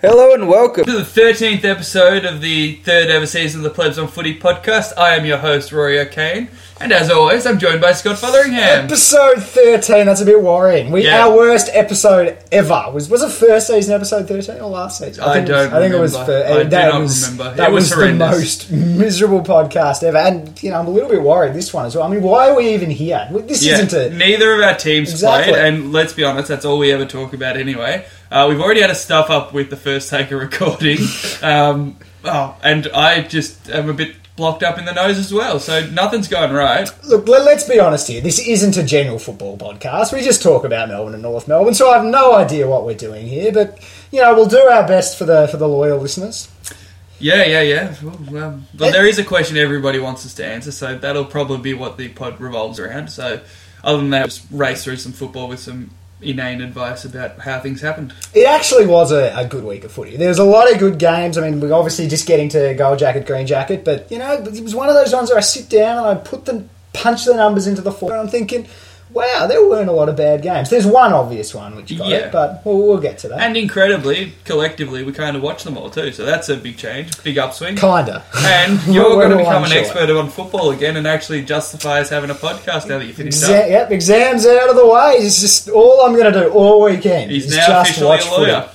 Hello and welcome. To the 13th episode of the third ever season of the Plebs on Footy podcast. I am your host, Rory O'Kane. And as always, I'm joined by Scott Fotheringham. Episode 13, that's a bit worrying. We Yeah. Our worst episode ever. Was was it first season episode 13 or last season? I think it was- don't I think it was remember. fir- I uh, do that not was, remember. That It was was, the horrendous. most miserable podcast ever. And, you know, I'm a little bit worried this one as well. I mean, why are we even here? This Yeah, isn't a. neither of our teams Exactly. played, and let's be honest, that's all we ever talk about anyway. Uh, we've already had a stuff up with the first taker recording, um, oh, and I just am a bit blocked up in the nose as well, so nothing's going right. Look, let, let's be honest here. This isn't a general football podcast. We just talk about Melbourne and North Melbourne, so I have no idea what we're doing here. But, you know, we'll do our best for the for the loyal listeners. Yeah, yeah, yeah. Well, um, but there is a question everybody wants us to answer, so that'll probably be what the pod revolves around. So, other than that, just race through some football with some inane advice about how things happened. It actually was a, a good week of footy. There was a lot of good games. I mean, we're obviously just getting to gold jacket, green jacket, but you know, it was one of those ones where I sit down and I put the punch the numbers into the floor, and I'm thinking, wow, there weren't a lot of bad games. There's one obvious one which got Yeah. it, but we'll, we'll get to that. And incredibly, collectively, we kind of watched them all too, so that's a big change, big upswing. Kinda. And you're going to become an unsure. expert on football again and actually justify us having a podcast now that you finished Exa- up. yep, exams out of the way. It's just all I'm going to do all weekend. He's is now just officially watch a lawyer. Footy.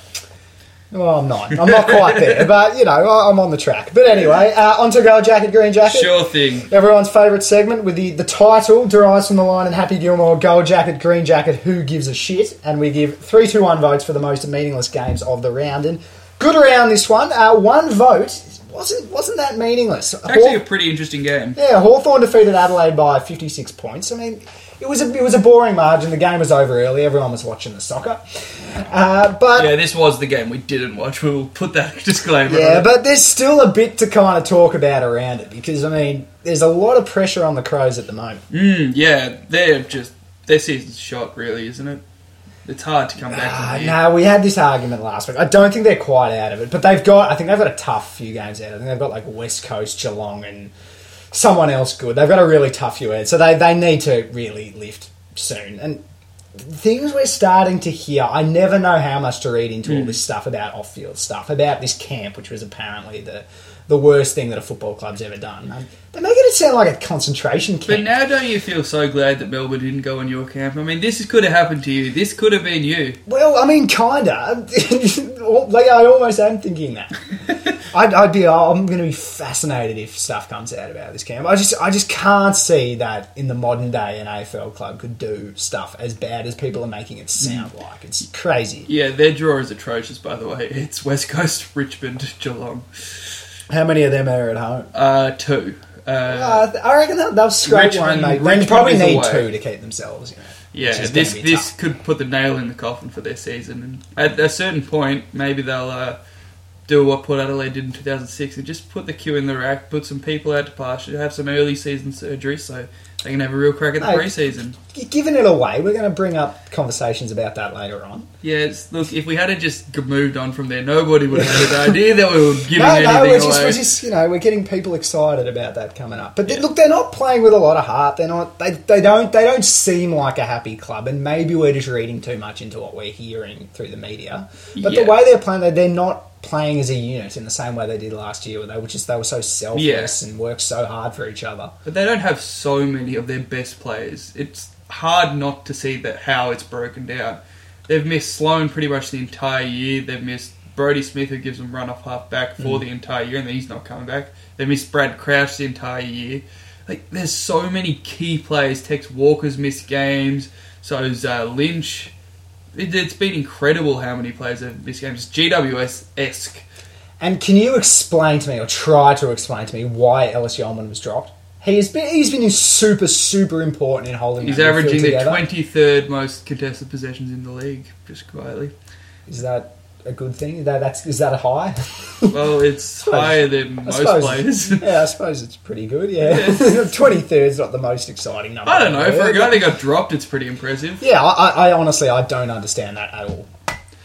Well, I'm not. I'm not quite there, but you know, I'm on the track. But anyway, uh, on to gold jacket, green jacket. Sure thing. Everyone's favourite segment with the, the title derives from the line in Happy Gilmore, Gold Jacket, Green Jacket, Who Gives a Shit? And we give 3 2 1 votes for the most meaningless games of the round. And good round this one. Uh, one vote wasn't wasn't that meaningless. Actually, a pretty interesting game. yeah, Hawthorn defeated Adelaide by 56 points. I mean, it was a, it was a boring margin. The game was over early. Everyone was watching the soccer. Uh, but Yeah, this was the game we didn't watch. We'll put that disclaimer. Yeah, but there's still a bit to kind of talk about around it because I mean, there's a lot of pressure on the Crows at the moment. Mm, yeah, they're just their season's shot, really, isn't it? It's hard to come back Uh, here. no, we had this argument last week. I don't think they're quite out of it, but they've got. I think they've got a tough few games out. I think they've got like West Coast, Geelong, and someone else good. They've got a really tough year, so they they need to really lift soon. And things we're starting to hear, I never know how much to read into Hmm. all this stuff about off field stuff about this camp, which was apparently the the worst thing that a football club's ever done. Um, they're making it sound like a concentration camp. But now, don't you feel so glad that Melbourne didn't go on your camp? I mean, this could have happened to you. This could have been you. Well, I mean, kinda. like I almost am thinking that. I'd, I'd be. I'm going to be fascinated if stuff comes out about this camp. I just, I just can't see that in the modern day an AFL club could do stuff as bad as people are making it sound like. It's crazy. Yeah, their draw is atrocious, by the way. It's West Coast, Richmond, Geelong. How many of them are at home? Uh, two. Uh, Uh, I reckon they'll, they'll scrape one, mate. They Richmond probably need away. two to keep themselves. You know, yeah, this this tough. could put the nail in the coffin for their season. And at a certain point, maybe they'll uh, do what Port Adelaide did in 2006 and just put the cue in the rack, put some people out to pasture, have some early season surgery so they can have a real crack at the Mate. preseason. G- Giving it away, we're going to bring up conversations about that later on. Yes, look, if we had just g- moved on from there, nobody would have had the idea that we were giving No, anything no, we're away. just, we're just, you know, we're getting people excited about that coming up. But they- look, they're not playing with a lot of heart. They're not. They, they don't. They don't seem like a happy club. And maybe we're just reading too much into what we're hearing through the media. But Yeah. the way they're playing, they- they're not playing as a unit in the same way they did last year, where they were just they were so selfless and worked so hard for each other. But they don't have so many of their best players. It's hard not to see that how it's broken down. They've missed Sloan pretty much the entire year. They've missed Brodie Smith, who gives them run off half back for the entire year, and he's not coming back. They missed Brad Crouch the entire year. Like, there's so many key players. Tex Walker's missed games. So's uh, Lynch. It, it's been incredible how many players have missed games. GWS esque. And can you explain to me, or try to explain to me, why Ellis Yeoman was dropped? He has been he's been super super important in holding. He's averaging the 23rd most contested possessions in the league, just quietly. Is that a good thing? Is that that's is that a high? Well, it's suppose- higher than most suppose- players. yeah, I suppose it's pretty good. Yeah, twenty third is not the most exciting number. I don't know. For a guy that got dropped, it's pretty impressive. yeah, I, I, honestly I don't understand that at all.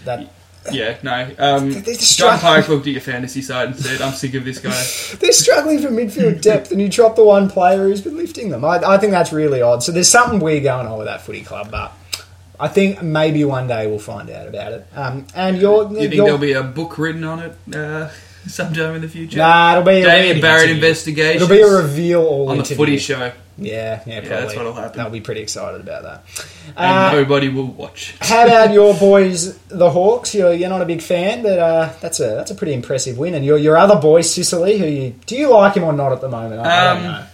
That Yeah, no. Um, John. Pyke looked at your fantasy side and said, "I'm sick of this guy." they're struggling for midfield depth, and you drop the one player who's been lifting them. I, I think that's really odd. So there's something weird going on with that footy club, but I think maybe one day we'll find out about it. Um, and you think there'll be a book written on it uh, sometime in the future? nah, it'll be a Damien Barrett interview. investigation. It'll be a reveal all on the footy show, Yeah, yeah, probably. that's what'll happen. They'll be pretty excited about that. and Uh, nobody will watch. How about your boys, the Hawks? You're, you're not a big fan, but uh, that's a that's a pretty impressive win. And your your other boy, Sicily, who you do you like him or not at the moment? I, I don't Um, know.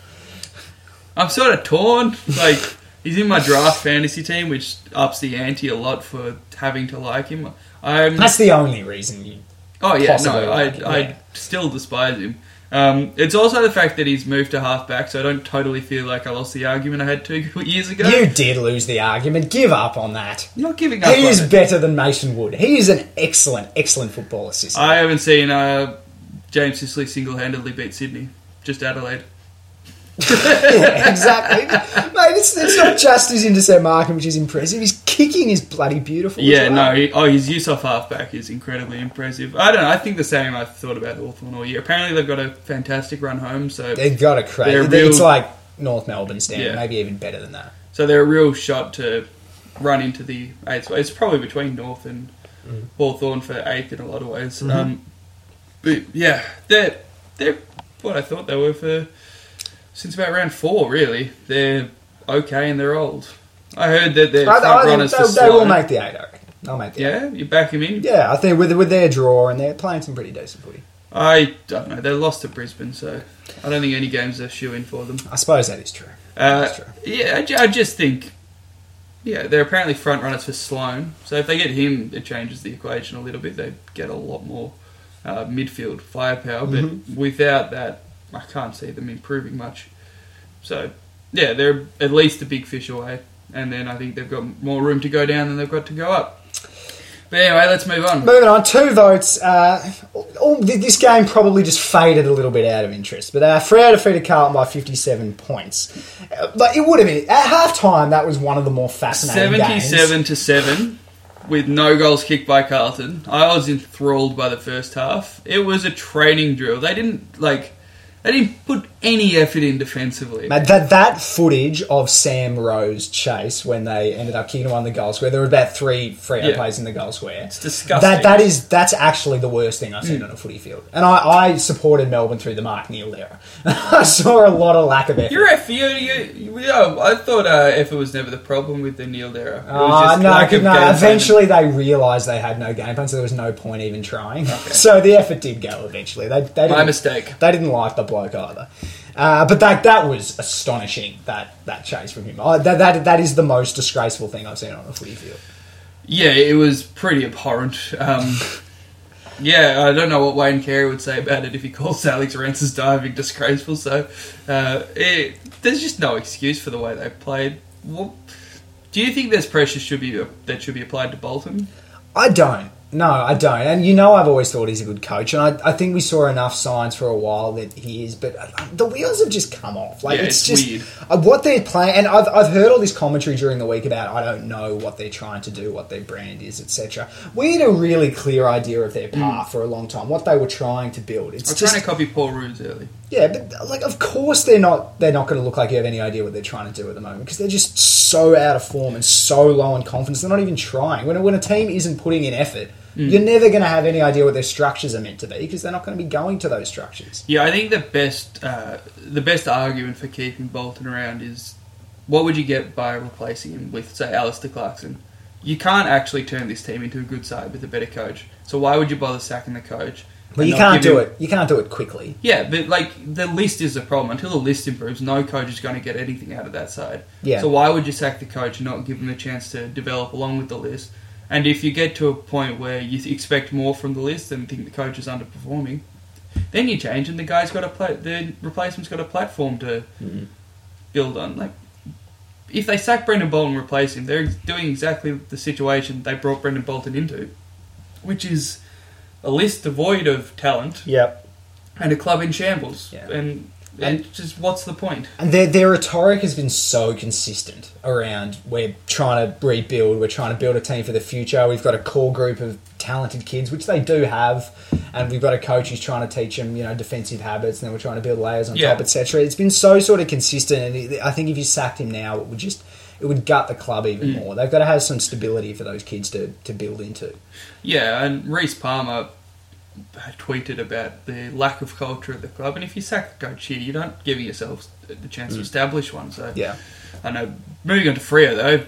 I'm sort of torn. Like he's in my draft fantasy team, which ups the ante a lot for having to like him. I'm That's the only reason you. Oh yeah, no, I like I yeah. still despise him. Um, it's also the fact that he's moved to halfback, so I don't totally feel like I lost the argument I had two years ago. You did lose the argument. Give up on that. I'm not giving up. He is it. better than Mason Wood. He is an excellent, excellent footballer, Sicily. I haven't seen uh, James Sicily single-handedly beat Sydney, just Adelaide. Yeah, exactly. Mate, it's, it's not just his intercept marking, which is impressive. His kicking is bloody beautiful. Yeah, well. no, he, oh, his use off halfback is incredibly impressive. I don't know. I think the same I thought about Hawthorn all year. Apparently, they've got a fantastic run home, so They've got a crazy. Real- It's like North Melbourne standard, Yeah. maybe even better than that. So they're a real shot to run into the eighth. It's probably between North and Mm. Hawthorn for eighth in a lot of ways. Mm-hmm. Um, but yeah, they're they're what I thought they were for since about round four. Really, they're okay and they're old. I heard that they're I, front I runners they, they will make the eight. I reckon. They'll make the eight. Yeah, you back him in. Yeah, I think with with their draw and they're playing some pretty decent footy. I don't know. They lost to Brisbane, so I don't think any games are shoe in for them. I suppose that is true. Uh, That's true. yeah, I, I just think, yeah, they're apparently front runners for Sloan. So if they get him, it changes the equation a little bit. They get a lot more uh, midfield firepower, but Mm-hmm. without that, I can't see them improving much. So yeah, they're at least a big fish away, and then I think they've got more room to go down than they've got to go up. But anyway, let's move on. Moving on, two votes. Uh, all, this game probably just faded a little bit out of interest, but uh, Freo defeated Carlton by 57 points. Uh, but it would have been at half time. That was one of the more fascinating games. Seventy-seven to seven, with no goals kicked by Carlton. I was enthralled by the first half. It was a training drill. They didn't like. They didn't put any effort in defensively. Mate, that that footage of Sam Rowe's chase when they ended up kicking one the goal square. There were about three free Yeah. players in the goal square. It's disgusting. That that is that's actually the worst thing I've seen on a footy field. And I, I supported Melbourne through the Mark Neeld era. I saw a lot of lack of effort. You're a you, you, I thought uh, effort was never the problem with the Neeld era. It was Uh, no, no. plan. Eventually, they realised they had no game plan, so there was no point even trying. so the effort did go. Eventually, they they My mistake. They didn't like the bloke either. Uh, but that that was astonishing. That that chase from him. That, that that is the most disgraceful thing I've seen on a footy field. Yeah, it was pretty abhorrent. Um, yeah, I don't know what Wayne Carey would say about it if he calls Alex Rance's diving disgraceful. So uh, it, there's just no excuse for the way they played. Well, do you think there's pressure should be that should be applied to Bolton? I don't. No, I don't. And you know, I've always thought he's a good coach, and I, I think we saw enough signs for a while that he is. But uh, the wheels have just come off. Like Yeah, it's, it's just weird. uh, what they're playing. And I've, I've heard all this commentary during the week about I don't know what they're trying to do, what their brand is, etc. We had a really clear idea of their path for a long time, what they were trying to build. It's I'm just trying to copy Paul Roos early. yeah, but like, of course they're not. They're not going to look like you have any idea what they're trying to do at the moment because they're just so out of form and so low on confidence. They're not even trying. When when a team isn't putting in effort, you're never going to have any idea what their structures are meant to be because they're not going to be going to those structures. Yeah, I think the best uh, the best argument for keeping Bolton around is what would you get by replacing him with, say, Alastair Clarkson? You can't actually turn this team into a good side with a better coach. So why would you bother sacking the coach? But you can't do him- it. You can't do it quickly. Yeah, but like the list is the problem. Until the list improves, no coach is going to get anything out of that side. Yeah. So why would you sack the coach and not give him a chance to develop along with the list? And if you get to a point where you expect more from the list and think the coach is underperforming, then you change and the guy's got a pla- the replacement's got a platform to mm-hmm. build on. Like if they sack Brendon Bolton and replace him, they're doing exactly the situation they brought Brendon Bolton into, which is a list devoid of talent Yep. and a club in shambles. And, And- and just what's the point? And their their rhetoric has been so consistent around we're trying to rebuild, we're trying to build a team for the future. We've got a core group of talented kids, which they do have, and we've got a coach who's trying to teach them, you know, defensive habits, and then we're trying to build layers on Yeah. top, etc. It's been so sort of consistent, and I think if you sacked him now, it would just it would gut the club even mm. more. They've got to have some stability for those kids to, to build into. Yeah, and Rhys Palmer tweeted about the lack of culture at the club, and if you sack the coach here, you don't give yourself the chance to establish one. So Yeah. I know. Moving on to Freo though,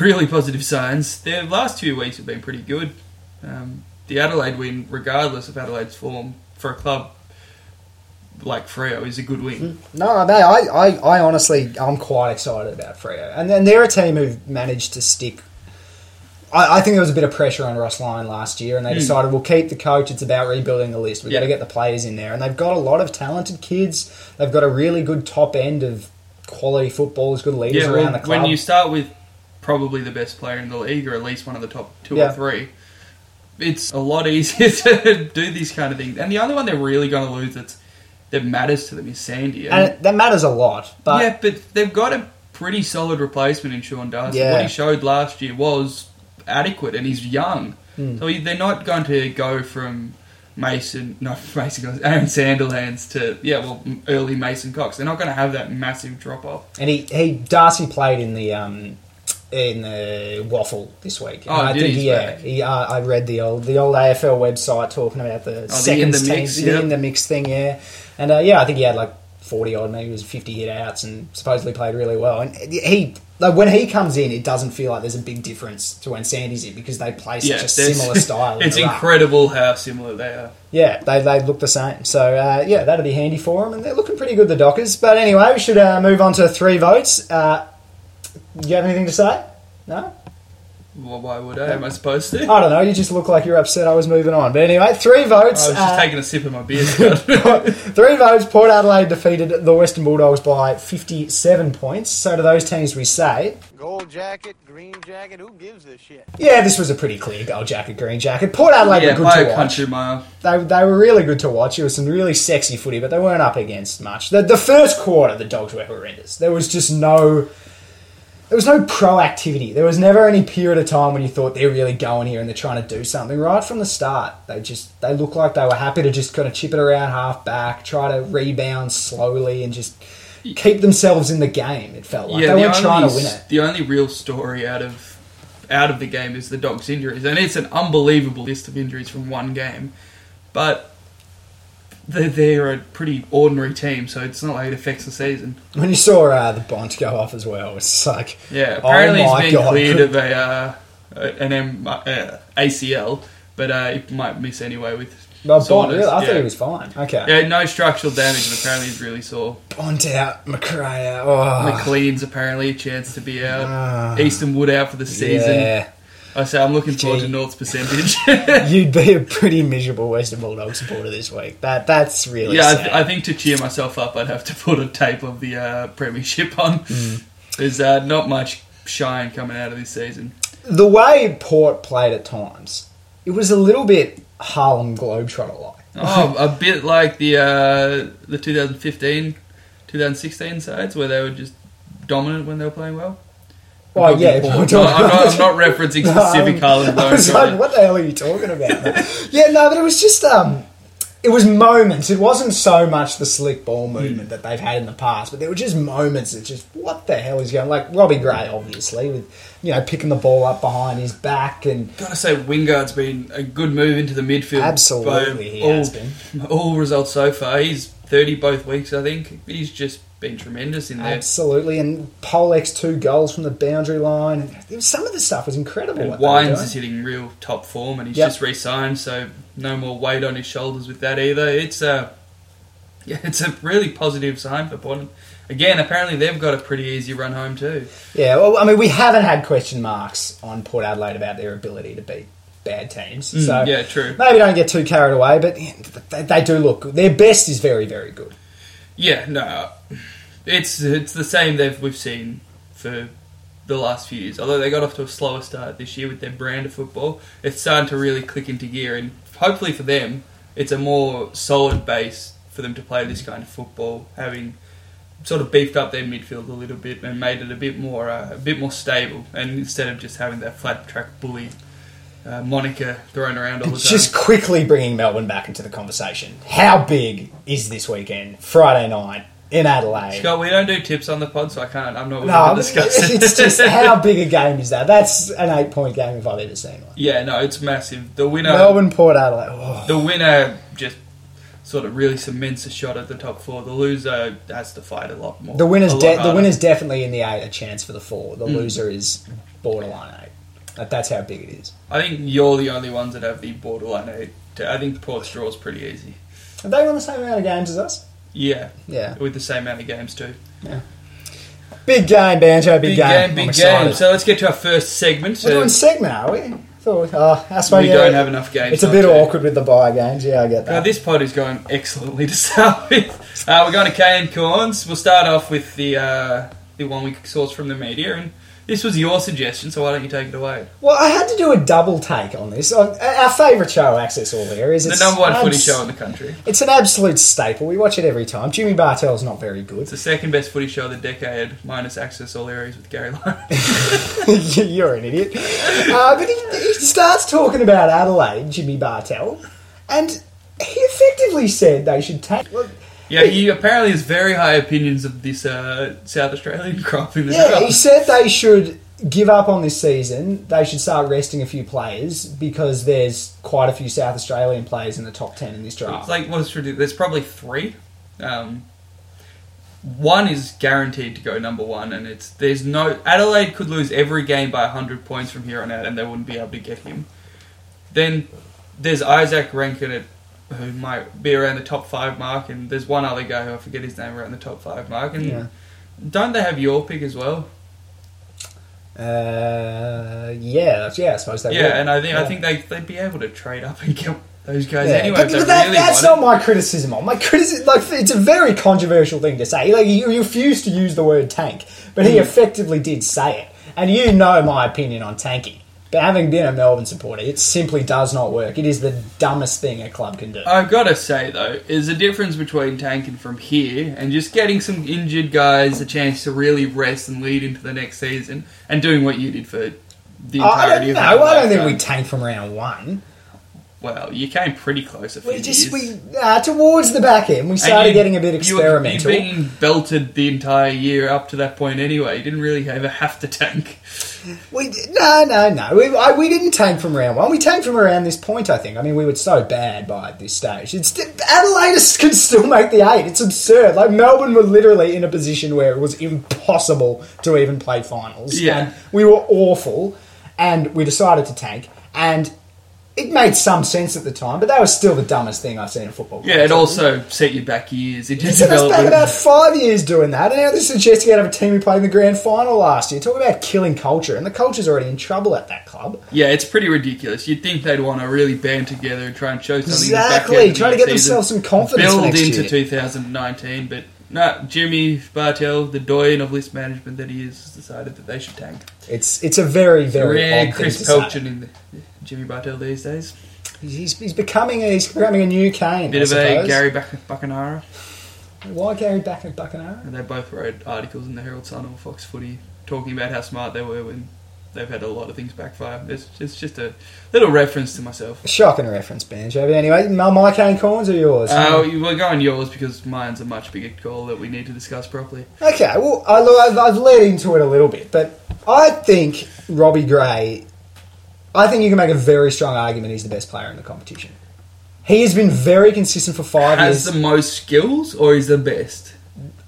really positive signs. Their last two weeks have been pretty good. Um, the Adelaide win, regardless of Adelaide's form, for a club like Freo, is a good win. No, no, I, I, I honestly, I'm quite excited about Freo. And then they're a team who've managed to stick. I, I think there was a bit of pressure on Ross Lyon last year, and they hmm. decided we'll keep the coach. It's about rebuilding the list. We've got to. Get the players in there. And they've got a lot of talented kids. They've got a really good top end of quality footballers, good leaders Yeah, around well, the club. when you start with probably the best player in the league, or at least one of the top two Yeah. or three, it's a lot easier to do these kind of things. And the only one they're really going to lose that's that matters to them is Sandy. and it, that matters a lot. But yeah, but they've got a pretty solid replacement in Sean Darcy. Yeah. What he showed last year was adequate, and he's young, Hmm. so he, they're not going to go from Mason, not Mason, Aaron Sandilands to yeah, well, early Mason Cox. They're not going to have that massive drop off. And he, he Darcy played in the um, in the WAFL this week. Oh, I did think he? yeah, he, uh, I read the old the old AFL website talking about the in second the team, mix, the yep. in the mix thing. Yeah, and uh, yeah, I think he had like forty odd, maybe it was fifty hit outs, and supposedly played really well. And he like when he comes in, it doesn't feel like there's a big difference to when Sandy's in because they play such a similar style. It's incredible how similar they are. Yeah, they, they look the same. So, uh, yeah, that'll be handy for them, and they're looking pretty good, the Dockers. But anyway, we should uh, move on to three votes. Uh, do you have anything to say? No? Well, why would I? Am I supposed to? I don't know, you just look like you're upset I was moving on. But anyway, three votes. I was just uh, taking a sip of my beer. Three votes. Port Adelaide defeated the Western Bulldogs by 57 points. So, to those teams we say, Gold jacket, green jacket, who gives a shit? yeah, this was a pretty clear gold jacket, green jacket. Port Adelaide yeah, were good by to a watch. country mile. They, they were really good to watch. It was some really sexy footy, but they weren't up against much. The, the first quarter, the Dogs were horrendous. There was just no. There was no proactivity. There was never any period of time when you thought they're really going here and they're trying to do something. Right from the start, they just they looked like they were happy to just kind of chip it around half back, try to rebound slowly, and just keep themselves in the game. It felt like they the weren't trying to win it. The only real story out of out of the game is the dog's injuries, and it's an unbelievable list of injuries from one game. But they're, they're a pretty ordinary team, so it's not like it affects the season. When you saw uh, the Bont go off as well, it's like Yeah, Oh apparently my he's been God. cleared of a uh, an M, uh, ACL, but uh, he might miss anyway with. Bont. Really, I yeah. thought he was fine. Okay. Yeah, no structural damage, and apparently he's really sore. Bont out, McRae out. Oh. McLean's apparently a chance to be out. Easton Wood out for the season. Yeah, I say I'm looking forward Gee. to North's percentage. you'd be a pretty miserable Western Bulldog supporter this week. That that's really yeah, I, th- I think to cheer myself up, I'd have to put a tape of the uh, premiership on. Mm. There's uh, not much shine coming out of this season. the way Port played at times, it was a little bit Harlem Globetrotter like. Oh, a bit like the uh, the 2015, 2016 sides where they were just dominant when they were playing well. I'm Oh talking yeah, Port. we're No, I'm, not, I'm not referencing No, specific Harlem I was like, what the hell are you talking about? yeah, no, but it was just um, it was moments. It wasn't so much the slick ball movement that they've had in the past, but there were just moments that just what the hell is going? Like Robbie Gray, obviously, with you know picking the ball up behind his back and Gotta say, Wingard's been a good move into the midfield. Absolutely, all, has been. All results so far. He's 30 both weeks, I think. He's just been tremendous in there. Absolutely, and Polec's two goals from the boundary line. And it was- some of the stuff was incredible. And what they were Wines is hitting real top form, and he's Yep. just re-signed, so no more weight on his shoulders with that either. It's a, yeah, it's a really positive sign for Port. Again, apparently they've got a pretty easy run home too. Yeah, well, I mean, we haven't had question marks on Port Adelaide about their ability to beat bad teams. so Mm, yeah, true. maybe don't get too carried away, but they, they do look good. Their best is very, very good. Yeah, no, it's it's the same that we've seen for the last few years. Although they got off to a slower start this year with their brand of football, it's starting to really click into gear, and hopefully for them, it's a more solid base for them to play this kind of football, having sort of beefed up their midfield a little bit and made it a bit more uh, a bit more stable, and instead of just having that flat track bully. Uh, moniker thrown around all the time. Just quickly bringing Melbourne back into the conversation. How big is this weekend, Friday night, in Adelaide. Scott, we don't do tips on the pod, so I can't. I'm not no, to discuss it. it's just how big a game is that? That's an eight point game if I've ever seen one. yeah, no, it's massive. The winner, Melbourne, Port Adelaide. Oh. the winner, just sort of really cements a shot at the top four. The loser has to fight a lot more. The winner's de- the winner's definitely in the eight a chance for the four. Mm. The loser is borderline eight. Like, that's how big it is. I think you're the only ones that have the borderline eight. I think Port's draw is pretty easy. Have they won the same amount of games as us? Yeah, Yeah. with the same amount of games too. Yeah. Big game, Banjo. Big, Big game. game, big excited. game. So let's get to our first segment. We're Uh, doing segment, are we? Thought, oh, that's why we yeah, don't have enough games. It's a bit awkward with the buy games. Yeah, I get Now, that. this pod is going excellently to start with. Uh, we're going to K and Corns. We'll start off with the uh, the one we source from the media, and this was your suggestion, so why don't you take it away? Well, I had to do a double take on this. On- Our favourite show, Access All Areas, is The number one footy show in the country. It's an absolute staple. We watch it every time. Jimmy Bartel's not very good. It's the second best footy show of the decade, minus Access All Areas with Gary Lyon. You're an idiot. Uh, but he, he starts talking about Adelaide, Jimmy Bartel, and he effectively said they should take. Yeah, he apparently has very high opinions of this uh, South Australian crop in the yeah, he said they should give up on this season. They should start resting a few players because there's quite a few South Australian players in the top ten in this draft. It's like what's ridiculous? There's probably three. Um, one is guaranteed to go number one, and it's there's no Adelaide could lose every game by hundred points from here on out, and they wouldn't be able to get him. Then there's Izak Rankine at who might be around the top five mark, and there's one other guy who I forget his name around the top five mark, and Yeah. don't they have your pick as well? Uh, yeah, yeah, I suppose they yeah, would. and I think I think they they'd be able to trade up and get those guys Yeah, anyway. but, but that, really that's not my criticism on my criticism. Like it's a very controversial thing to say. Like you, refuse to use the word tank, but Hmm. he effectively did say it. And you know my opinion on tanking. But having been a Melbourne supporter, it simply does not work. It is the dumbest thing a club can do. I've got to say though, is the difference between tanking from here and just getting some injured guys a chance to really rest and lead into the next season, and doing what you did for the I entirety don't of know. I don't think we lifetime. tanked from round one. Well, you came pretty close a few We just years. we uh, towards the back end we started you- getting a bit you were- experimental. You've been belted the entire year up to that point anyway. You didn't really ever have to tank. We no no no. We, I, we didn't tank from round one. We tanked from around this point. I think. I mean, we were so bad by this stage. It's Adelaide can still make the eight. It's absurd. Like Melbourne were literally in a position where it was impossible to even play finals. Yeah. and we were awful, and we decided to tank. And it made some sense at the time, but that was still the dumbest thing I've seen in football. Yeah, it also set you back years It took us back about five years doing that, and now this is suggesting out of a team who played in the grand final last year. Talk about killing culture, and the culture's already in trouble at that club. Yeah, it's pretty ridiculous. You'd think they'd want to really band together and try and show something. in the back Exactly, trying to get season. themselves some confidence build next into year. 2019, but no, Jimmy Bartel, the doyen of list management that he is, has decided that they should tank. It's it's a very very Rare odd Chris. Pelchen in the, Jimmy Bartel these days. He's, he's becoming a, he's becoming a new Kane. Bit I of a. Gary Buck- Buckenara. Why Gary back at Buccaneer? And they both wrote articles in the Herald Sun or Fox Footy talking about how smart they were when they've had a lot of things backfire. It's, it's just a little reference to myself. Shocking reference, Banjo. But anyway, my Kane Cornes are yours. Uh, we're going yours because mine's a much bigger call that we need to discuss properly. Okay, well, I, I've, I've led into it a little bit, but I think Robbie Gray, I think you can make a very strong argument he's the best player in the competition. He has been very consistent for five Has years. the most skills or is the best?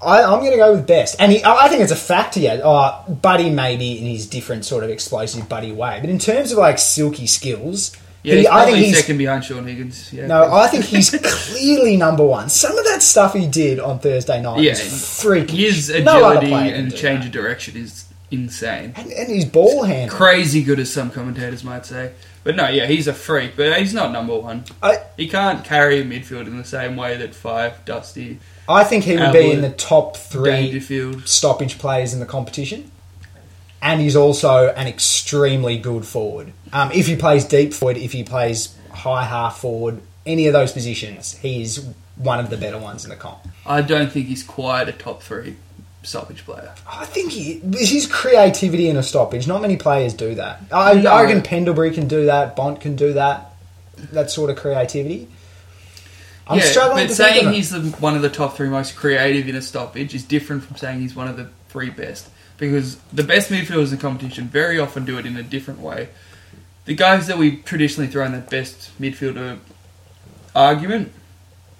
I, I'm going to go with best, and he, I I think it's a fact here. Oh, Buddy maybe in his different sort of explosive Buddy way, but in terms of like silky skills, Yeah, he- he's I think he's second behind Shaun Higgins. Yeah. no, I think he's clearly number one. Some of that stuff he did on Thursday night Yeah, was freaky. His agility can and change that. of direction is insane. and, and his ball handling. Crazy good, as some commentators might say. But no, yeah, he's a freak, but he's not number one. I, He can't carry a midfield in the same way that Five, Dusty, I think he would be in the top three stoppage players in the competition. And he's also an extremely good forward. Um, if he plays deep forward, if he plays high half forward, any of those positions, he's one of the better ones in the comp. I don't think he's quite a top three stoppage player. I think he, his creativity in a stoppage, not many players do that. I, No. I reckon Pendlebury can do that, Bont can do that, that sort of creativity. I'm struggling but saying he's the, one of the top three most creative in a stoppage is different from saying he's one of the three best. Because the best midfielders in competition very often do it in a different way. The guys that we traditionally throw in that best midfielder argument,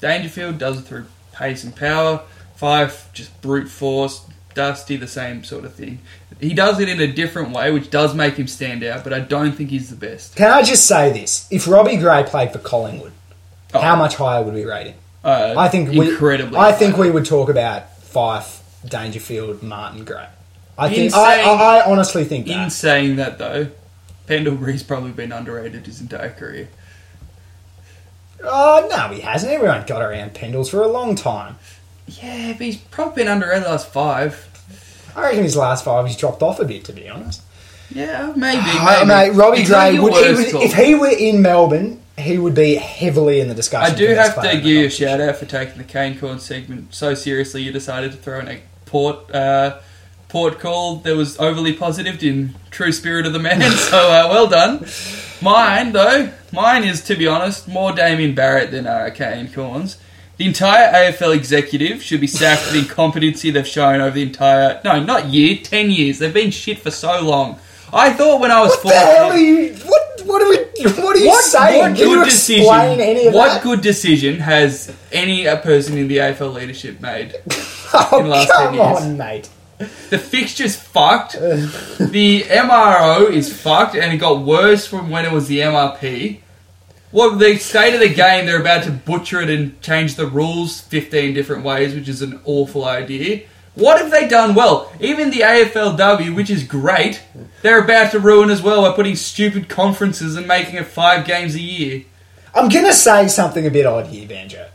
Dangerfield does it through pace and power. Five just brute force. Dusty the same sort of thing. He does it in a different way, which does make him stand out. But I don't think he's the best. Can I just say this? If Robbie Gray played for Collingwood, Oh. how much higher would we rate him? Uh, I think we, incredibly. I think high. we would talk about Fyfe, Dangerfield, Martin Gray. I In think. I, saying- I, I honestly think In saying that, though, Pendlebury's probably been underrated his entire career. Oh no, he hasn't. Everyone got around Pendles for a long time. Yeah, but he's probably been underrated the last five. I reckon his last five he's dropped off a bit, to be honest. Yeah, maybe. Uh, maybe. mate, Robbie not Gray would, he would if he were in Melbourne, he would be heavily in the discussion. I do have to give you a shout out for taking the cane corn segment so seriously. You decided to throw in a port uh, port call that was overly positive in true spirit of the man. so uh, well done. Mine though, mine is to be honest more Damien Barrett than uh, Kane Cornes. The entire AFL executive should be sacked for the incompetency they've shown over the entire no, not year, ten years. They've been shit for so long. I thought when I was What the hell are you? What? What are we? What are you what, saying? what Can you explain decision? any of what that? good decision has any uh, person in the AFL leadership made? oh, in the last 10 come years? on, mate. The fixture's fucked. the MRO is fucked, and it got worse from when it was the MRP. Well, the state of the game, they're about to butcher it and change the rules 15 different ways, which is an awful idea. What have they done well? Even the AFLW, which is great, they're about to ruin as well by putting stupid conferences and making it five games a year. I'm gonna say something a bit odd here, Banjo.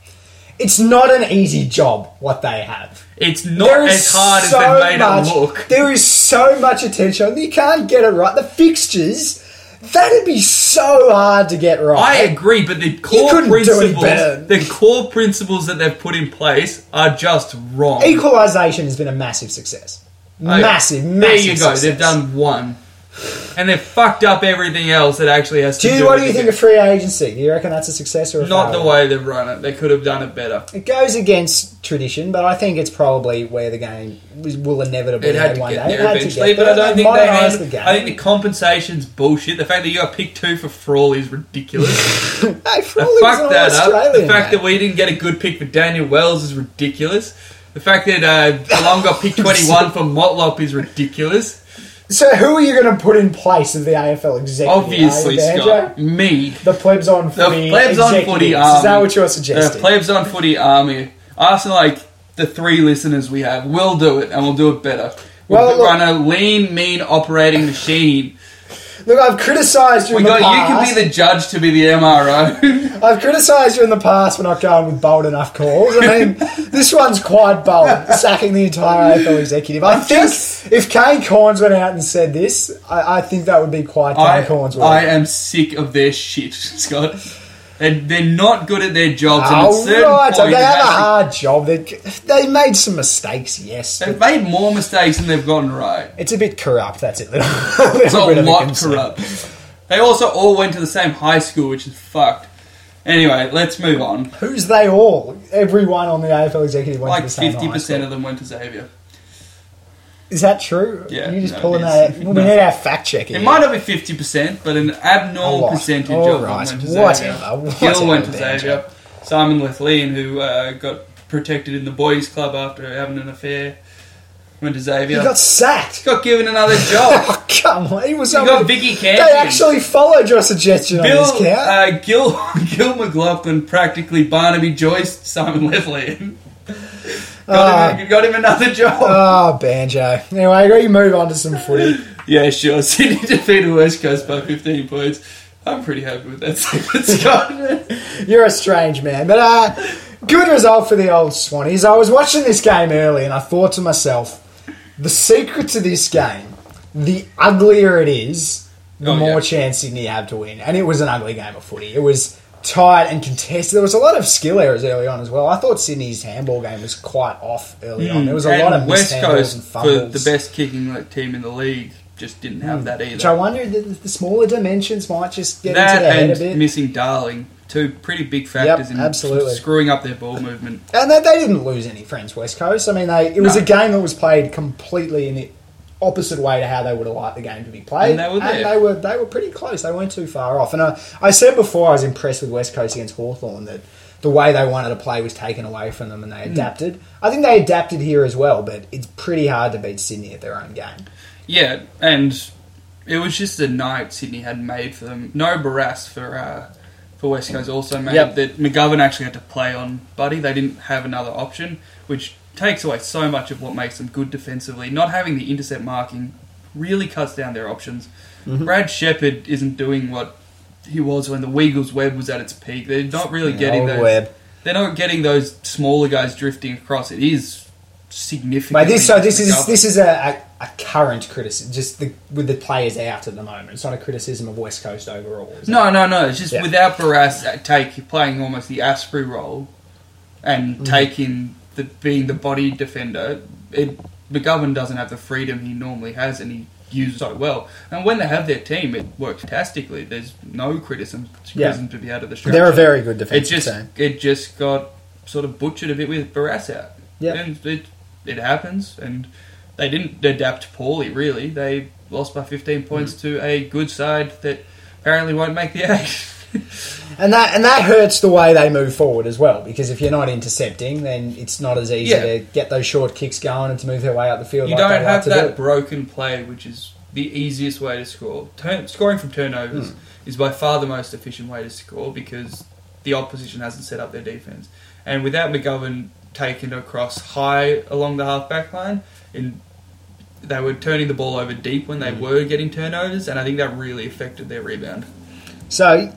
It's not an easy job what they have. It's not as hard so as they made much, it look. There is so much attention. You can't get it right. The fixtures, that'd be so hard to get right. I agree, but the core couldn't do any principles, better. the core principles that they've put in place are just wrong. Equalisation has been a massive success. Massive, massive. There you go. success. They've done one, and they've fucked up everything else that actually has to Do do. what do you think of free agency? Do you reckon that's a success or a Not the way they've run it. They could have done it better. It goes against tradition, but I think it's probably where the game will inevitably It had to one get day. It there eventually, but I don't think they had. the game. I think the compensation's bullshit. The fact that you got picked two for Frawley is ridiculous. hey, They Frawley's fucked that up. The fact mate. that we didn't get a good pick for Daniel Wells is ridiculous. The fact that uh, Geelong got picked 21 for Motlop is ridiculous. So who are you going to put in place of the AFL executive? Obviously, Scott. Me. The plebs on footy. The plebs on footy Is that what you're suggesting? The plebs on footy army. Asking like the three listeners we have, we'll do it and we'll do it better. We'll Well, look- run a lean, mean operating machine. Look, I've criticised you We in the got past. you can be the judge to be the MRO. I've criticised you in the past for not going with bold enough calls. I mean, this one's quite bold, sacking the entire AFL executive. I think if Kane Cornes went out and said this, I, I think that would be quite Kane I, Corns. I am sick of their shit, Scott. They're, they're not good at their jobs, and at Oh, right. point, they have a hard job. They, they made some mistakes, yes. they've made more mistakes than they've gotten right. It's a bit corrupt, that's it. It's a lot corrupt. They also all went to the same high school, which is fucked. Anyway, let's move on. Who's they all? Everyone on the AFL executive went to the same Like 50% of them went to Xavier. Is that true? Yeah, You're just no, pulling that. We No. need our fact checking. It might not be fifty percent, but an abnormal percentage All of them right, went to whatever, Xavier. whatever, Gill went to Xavier. Simon Lethlean, who uh, got protected in the boys' club after having an affair, went to Xavier. He got sacked. He got given another job. Oh, come on. He was You on got Vicky They actually followed your suggestion Bill, on this count. uh, Gil, Gil McLachlan practically Barnaby Joyce Simon Lethlean. Got, him, got him another job. oh, banjo. Anyway, we move on to some footy. yeah, sure. Sydney defeated West Coast by 15 points. I'm pretty happy with that Scott. You're a strange man. But uh, good result for the old Swannies. I was watching this game early and I thought to myself, the secret to this game, the uglier it is, the Oh, more yeah. chance Sydney have to win. And it was an ugly game of footy. It was tight and contested. There was a lot of skill errors early on as well. I thought Sydney's handball game was quite off early on. There was a Mm. And lot of West Coast, and fumbles. for the best kicking team in the league, just didn't have that either. Which I wonder the, the smaller dimensions might just get that into their head and a bit. missing Darling two pretty big factors in absolutely. screwing up their ball movement. And they, they didn't lose any friends, West Coast. I mean, they, it was No. a game that was played completely in the opposite way to how they would have liked the game to be played. And they were there. they were they were pretty close. They weren't too far off. And I, I said before I was impressed with West Coast against Hawthorn that the way they wanted to play was taken away from them and Hmm. they adapted. I think they adapted here as well, but it's pretty hard to beat Sydney at their own game. Yeah, and it was just a night Sydney had made for them. No Barrass for uh, for West Coast also made Yep. that McGovern actually had to play on Buddy. They didn't have another option, which takes away so much of what makes them good defensively. Not having the intercept marking really cuts down their options. Mm-hmm. Brad Sheppard isn't doing what he was when the Weagles web was at its peak. They're not really getting those. Webb. They're not getting those smaller guys drifting across. It is significant. But this, so this is this is a, a, a current criticism, just the, with the players out at the moment. It's not a criticism of West Coast overall. No, no, no. It's just Yeah. without Barrass take playing almost the Asprey role and Mm-hmm. taking the being the body defender. It, McGovern doesn't have the freedom he normally has, and he uses so well. And when they have their team, it works fantastically. There's no criticism, Yeah. to be out of the structure. They're a very good it just team. it just got sort of butchered a bit with Barrass out. Yeah. and it it happens, and they didn't adapt poorly. Really, they lost by 15 points Mm. to a good side that apparently won't make the eight. And that and that hurts the way they move forward as well, because if you're not intercepting, then it's not as easy Yeah. to get those short kicks going and to move their way up the field. You like don't they have like to that do. broken play, which is the easiest way to score. Turn, scoring from turnovers Hmm. is by far the most efficient way to score because the opposition hasn't set up their defense. And without McGovern taking across high along the half back line, in, they were turning the ball over deep when Hmm. they were getting turnovers, and I think that really affected their rebound. So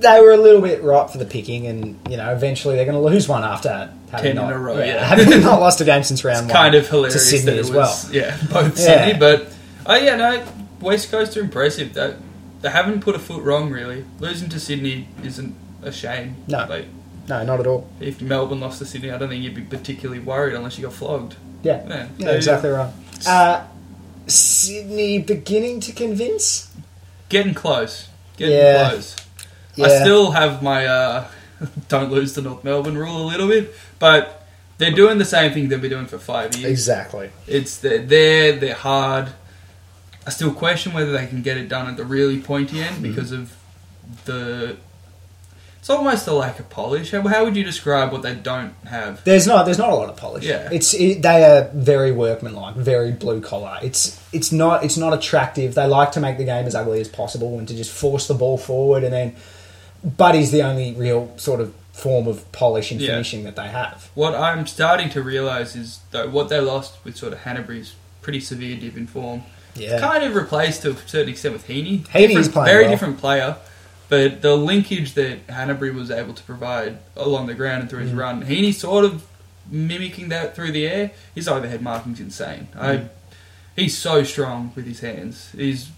they were a little bit ripe for the picking, and you know eventually they're going to lose one after having 10 in not, a row, yeah. having not lost a game since round It's one. kind of hilarious to Sydney that it as was, well. Yeah, both Yeah. Sydney, but oh yeah, no, West Coast are impressive. They, they haven't put a foot wrong really. Losing to Sydney isn't a shame. No. like No, not at all. if Melbourne lost to Sydney, I don't think you'd be particularly worried unless you got flogged. Yeah, Yeah, yeah, exactly right. Uh, Sydney beginning to convince. Getting close, getting Yeah. close. Yeah. I still have my uh, don't lose to North Melbourne rule a little bit, but they're doing the same thing they've been doing for five years. exactly. It's they're there, they're hard. I still question whether they can get it done at the really pointy end because of the. It's almost a lack of polish. How, how would you describe what they don't have? There's not there's not a lot of polish. Yeah. it's it, they are very workmanlike, very blue collar. It's it's not it's not attractive. They like to make the game as ugly as possible and to just force the ball forward, and then Buddy's the only real sort of form of polish and Yeah. finishing that they have. What I'm starting to realise is though what they lost with sort of Hannebery's pretty severe dip in form. Yeah, Kind of replaced to a certain extent with Heaney. Heaney's playing very well. different player, but the linkage that Hannebery was able to provide along the ground and through his Mm. run, Heaney sort of mimicking that through the air. His overhead marking's insane. Mm. I, he's so strong with his hands. He's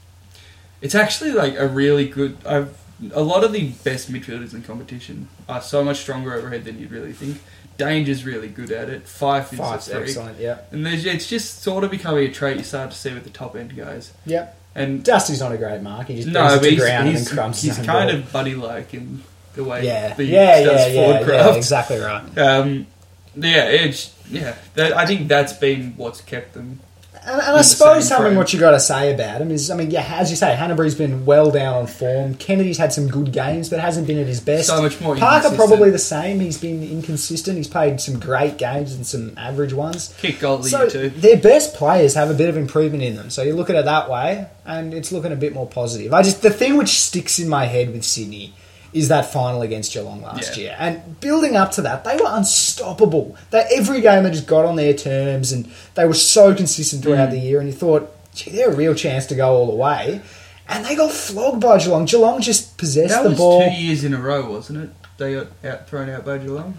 it's actually like a really good. I've a lot of the best midfielders in competition are so much stronger overhead than you'd really think. Danger's really good at it. Fyfe is excellent. Yeah, And there's, it's just sort of becoming a trait you start to see with the top end guys. yeah. And Dusty's not a great mark. He just no, but he's, ground and he's, then crumbs he's kind ball. of buddy like in the way yeah, he yeah, does yeah, yeah, forward yeah, craft. exactly right. Um, yeah, it's yeah. That, I think that's been what's kept them. And, and I suppose something what you got to say about him is, I mean, yeah, as you say, Hannebery's been well down on form. Kennedy's had some good games, but hasn't been at his best. So much more Parker probably the same. He's been inconsistent. He's played some great games and some average ones. Kick goal So too. their best players have a bit of improvement in them. So you look at it that way, and it's looking a bit more positive. I just the thing which sticks in my head with Sydney is that final against Geelong last Yeah. year, and building up to that, they were unstoppable. That every game they just got on their terms, and they were so consistent throughout Mm. the year. And you thought, gee, they're a real chance to go all the way. And they got flogged by Geelong. Geelong just possessed That the was ball. two years in a row, wasn't it? They got out, thrown out by Geelong.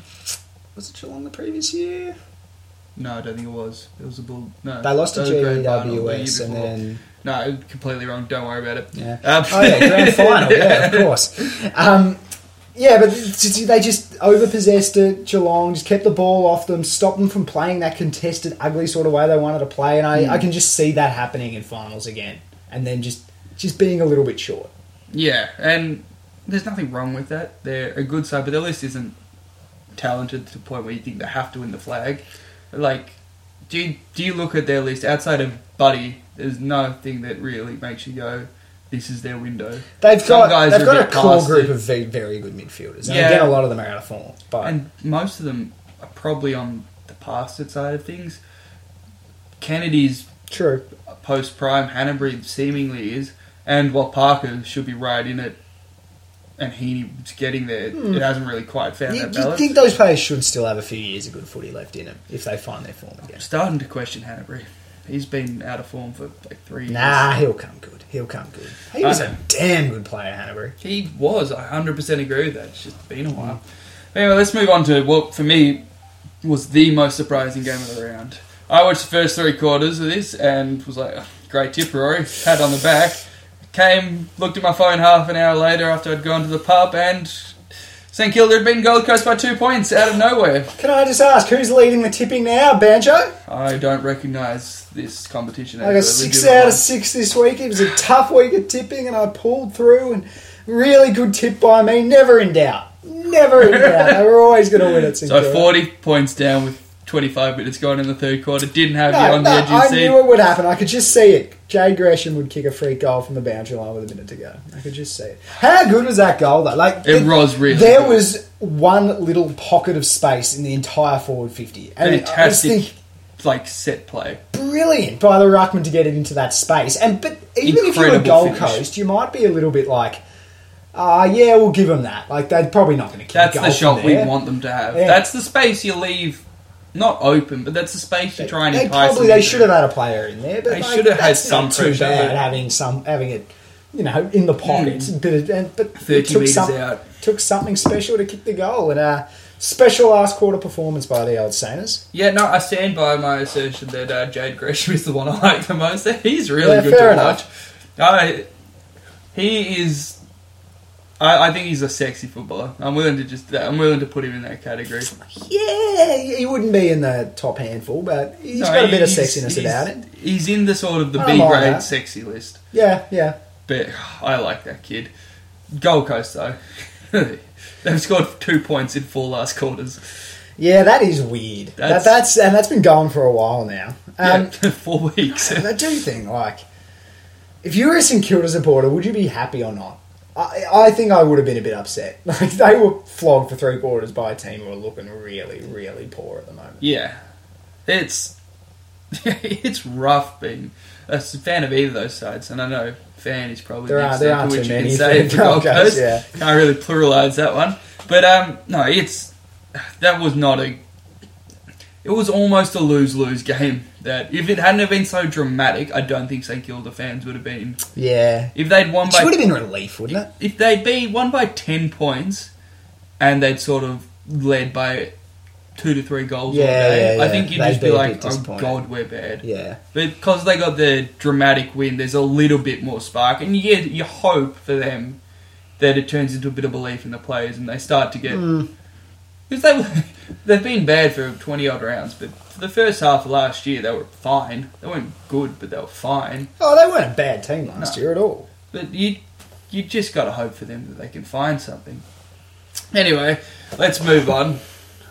Was it Geelong the previous year? No, I don't think it was. It was a bull. No, They lost to that was grand final GWS, and then no, completely wrong. Don't worry about it. Yeah. Um, oh yeah, grand final. Yeah, of course. Um, yeah, but they just overpossessed it. Geelong just kept the ball off them, stopped them from playing that contested, ugly sort of way they wanted to play, and I, I can just see that happening in finals again. And then just just being a little bit short. Yeah, and there's nothing wrong with that. They're a good side, but their list isn't talented to the point where you think they have to win the flag. Like, do you, do you look at their list outside of Buddy? There's nothing that really makes you go, "This is their window." They've Some got guys they've got a core group of very, very good midfielders. And Yeah. again, a lot of them are out of form. But And most of them are probably on the past side of things. Kennedy's true. post prime, Hannebery seemingly is, and while Parker should be right in it, and Heeney's getting there, it hmm. hasn't really quite found You, that you think those players should still have a few years of good footy left in them if they find their form again? Starting to question Hannebery. He's been out of form for like three years. Nah, he'll come good. He'll come good. He was a know. damn good player, Hannebery. He was. I 100% agree with that. It's just been a while. Anyway, let's move on to what for me was the most surprising game of the round. I watched the first three quarters of this and was like, "Oh, great tip, Rory. Pat on the back. Came, looked at my phone half an hour later after I'd gone to the pub and St Kilda had beaten Gold Coast by two points out of nowhere. Can I just ask who's leading the tipping now, Banjo? I don't recognise this competition. I got six out of six this week. It was a tough week of tipping, and I pulled through. And really good tip by me. Never in doubt. Never in doubt. They were always going to win it. So 40 points down with 25 minutes gone in the third quarter. Didn't have you on no, the edge of I seat. knew it would happen. I could just see it. Jade Gresham would kick a free goal from the boundary line with a minute to go. I could just see it. How good was that goal though? Like It was really There good. was one little pocket of space in the entire forward fifty, and I just Fantastic, think like set play. brilliant by the ruckman to get it into that space. And but even if you're a Gold finish. Coast, you might be a little bit like, ah, yeah, we'll give them that. Like they're probably not going to kick That's the shot we want them to have. Yeah. That's the space you leave, not open, but that's the space you try and They entice probably they should have had a player in there, but They like, should have had some too pressure, bad having some having it, you know, in the hmm. it, and, but 30 took metres some, out. took something special to kick the goal and a special last quarter performance by the old Sainers. Yeah, no, I stand by my assertion that uh, Jade Gresham is the one I like the most. He's really Yeah, good to enough. watch. I, he is. I, I think he's a sexy footballer. I'm willing to just. I'm willing to put him in that category. Yeah, he wouldn't be in the top handful, but he's No, got a bit of sexiness about it. He's in the sort of the B grade that. sexy list. Yeah, yeah. But I like that kid. Gold Coast though, they've scored two points in four last quarters. Yeah, that is weird. That's- that, that's and that's been going for a while now. Um, yeah, four weeks. I do think, like, if you were a St Kilda supporter, would you be happy or not? I, I think I would have been a bit upset. Like, they were flogged for three quarters by a team who are looking really, really poor at the moment. yeah, it's it's rough being a fan of either of those sides, and I know fan is probably There the aren't- there which too you many can say for for Gold Coast. Coast, yeah. Can't really pluralise that one, but um, no, it's that was not a. It was almost a lose lose game. That if it hadn't have been so dramatic, I don't think St Kilda fans would have been. Yeah. If they'd won It would have been relief, wouldn't it? if they'd be won by 10 points and they'd sort of led by two to three goals all Yeah, day, yeah, I think you'd They'd just be be like, oh god, we're bad. Yeah. But because they got the dramatic win, there's a little bit more spark, and you you hope for them that it turns into a bit of belief in the players, and they start to get hmm. because they were- they've been bad for twenty odd rounds, but for the first half of last year they were fine. They weren't good, but they were fine. Oh, they weren't a bad team last No. year at all. But you you just got to hope for them that they can find something. Anyway, let's move on.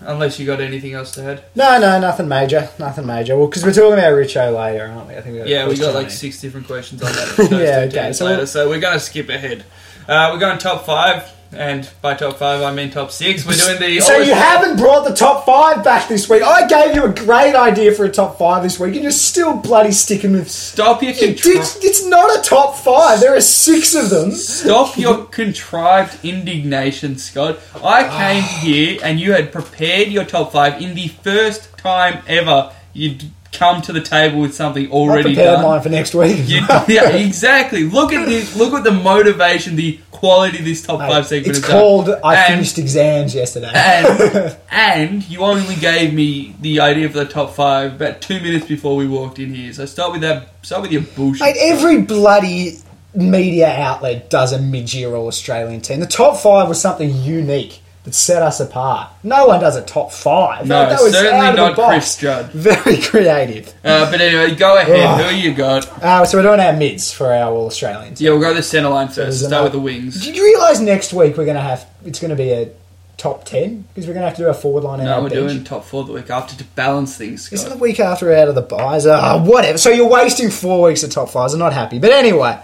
Unless you got anything else to add. No, no, nothing major. Nothing major. Well, because we're talking about Richo later, aren't we? I think we got Yeah, we got like six different questions on that. Yeah, okay, so later, so we're going to skip ahead. Uh, we're going top five, and by top five I mean top six. We're doing the. So you haven't brought the top five back this week. I gave you a great idea for a top five this week, and you're still bloody sticking with. Stop your It- contri- it's, it's not a top five. There are six of them. Stop your contrived indignation, Scott. I came here and you had prepared your top five in the first time ever you'd come to the table with something I already prepared done. mine for next week. You, yeah, exactly. Look at the look at the motivation, the quality this top five segment. it's called. I And- finished exams yesterday. and, and you only gave me the idea for the top five about two minutes before we walked in here. So start with that. Start with your bullshit. Mate, every bloody media outlet does a mid-year All Australian team. The top five was something unique. That set us apart. No one does a top five. No, that was certainly out of the not. Chris Judd. Very creative. Uh, but anyway, go ahead. Who you got? Uh, so we're doing our mids for our All Australians. Yeah, we'll go the centre line first. Start another- with the wings. Did you realise next week we're going to have it's going to be a top ten because we're going to have to do a forward line and No, we're bench. doing top four the week after to balance things. Isn't the week after we're out of the buys? Uh, whatever. So you're wasting four weeks of top fives. I'm not happy. But anyway,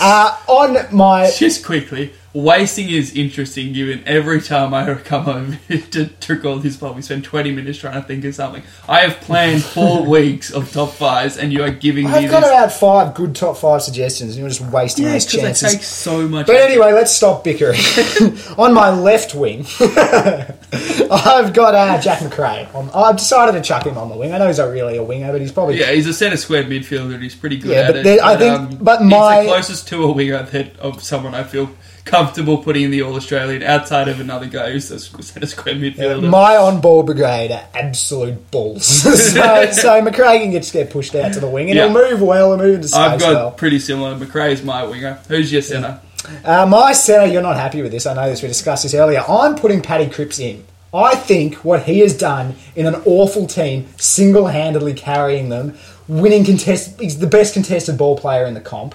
uh, on my Just quickly, wasting is interesting given every time I come home to, to record this pod, we spend 20 minutes trying to think of something. I have planned four weeks of top fives, and you are giving me I've got this. about five good top five suggestions, and you're just wasting Yeah, those because it chances. takes so much. But anyway, let's stop bickering. on my left wing, I've got uh, Jack Macrae. On, I've decided to chuck him on the wing. I know he's not really a winger, but he's probably Yeah, he's a centre square midfielder. and He's pretty good Yeah, at but it. there- I think- but he's my- the closest to a winger that of someone I feel comfortable putting in the All Australian outside of another guy who's a centre square midfielder. My on ball brigade are absolute balls. so, so Macrae can just get pushed out to the wing, and Yeah. he'll move well and move into space I've got well. pretty similar. Macrae's my winger. Who's your centre? Uh, my centre, you're not happy with this. I know this. We discussed this earlier. I'm putting Paddy Cripps in. I think what he has done in an awful team, single-handedly carrying them, winning contest. He's the best contested ball player in the comp.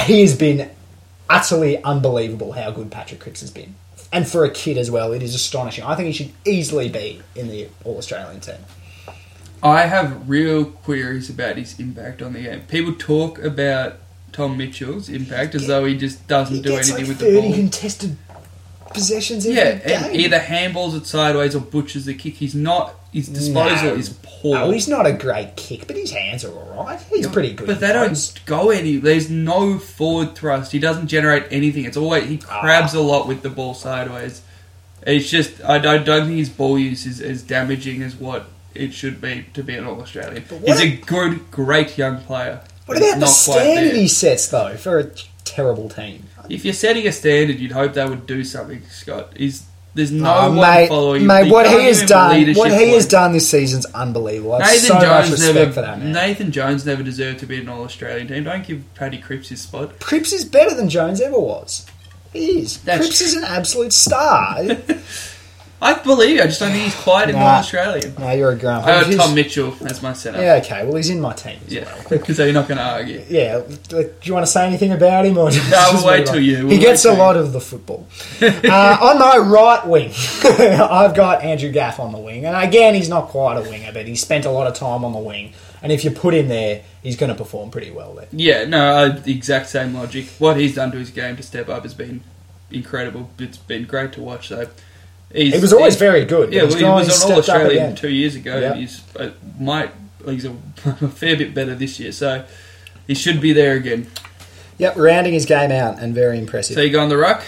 He has been utterly unbelievable how good Patrick Cripps has been. And for a kid as well, it is astonishing. I think he should easily be in the All Australian team. I have real queries about his impact on the game. People talk about Tom Mitchell's impact as though he just doesn't He do anything like with the 30 ball. contested possessions Yeah, game. and either handballs it sideways or butchers the kick. He's not. His disposal No. is poor. Oh, he's not a great kick, but his hands are all right. He's pretty good. But they in don't go any. There's no forward thrust. He doesn't generate anything. It's always he Ah. crabs a lot with the ball sideways. It's just I don't, don't think his ball use is as damaging as what it should be to be an All Australian. He's a- a good, great young player. What but he's about the not quite standard he sets though for a terrible team? If you're setting a standard, you'd hope they would do something, Scott. He's there's no Oh, one mate, following. mate, what he has give him a done, what he has done this season's unbelievable. I have Nathan so Jones respect never. for that man. Nathan Jones never deserved to be an All Australian team. Don't give Paddy Cripps his spot. Cripps is better than Jones ever was. He is. That's Cripps is an absolute star. I believe you. I just don't think he's quite an Nah. Australian. no, you're a grump. I got He's- Tom Mitchell as my centre. Yeah, okay. Well, he's in my team. as Yeah, well. so you're not going to argue. Yeah, do you want to say anything about him, or just we'll wait till you- we'll he gets wait a till lot of the football. uh, on my right wing, I've got Andrew Gaff on the wing, and again, he's not quite a winger, but he spent a lot of time on the wing. And if you put him there, he's going to perform pretty well there. Yeah, no, uh, the exact same logic. What he's done to his game to step up has been incredible. It's been great to watch. though. He's, He was always very good. Yeah, well, he was an All Australian two years ago. Yeah. He's uh, might he's a, a fair bit better this year, so he should be there again. Yep, rounding his game out and very impressive. So you go on the ruck.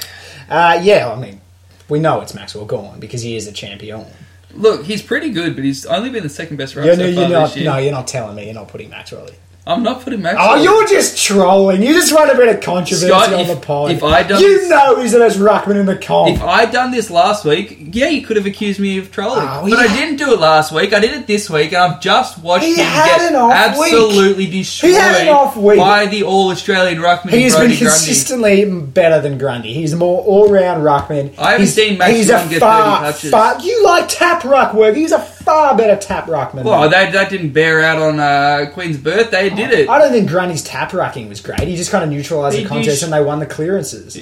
Uh, yeah, I mean, we know it's Maxwell Gawn because he is a champion. Look, he's pretty good, but he's only been the second best ruck You're, so you're far not, no, you're not telling me you're not putting Maxwell in. I'm not putting Maxwell. Oh, you're just trolling. You just want a bit of controversy Scott, on if- the pod. if I done you this- know he's the best ruckman in the comp. If I'd done this last week, yeah, you could have accused me of trolling. Oh, but I didn't do it last week. I did it this week, and I've just watched He him get off week. absolutely destroyed He had an off week. by the All Australian ruckman He has Brodie been Grundy. consistently better than Grundy. He's a more all-round ruckman. I haven't he's, seen Max He's a get far, 30 touches. far. You like tap ruck work. He's a far better tap ruckman. Well, than- that, that didn't bear out on uh, Queen's birthday, did it? I don't think Grundy's tap rucking was great. He just kind of neutralised He- the contest he- and they won the clearances.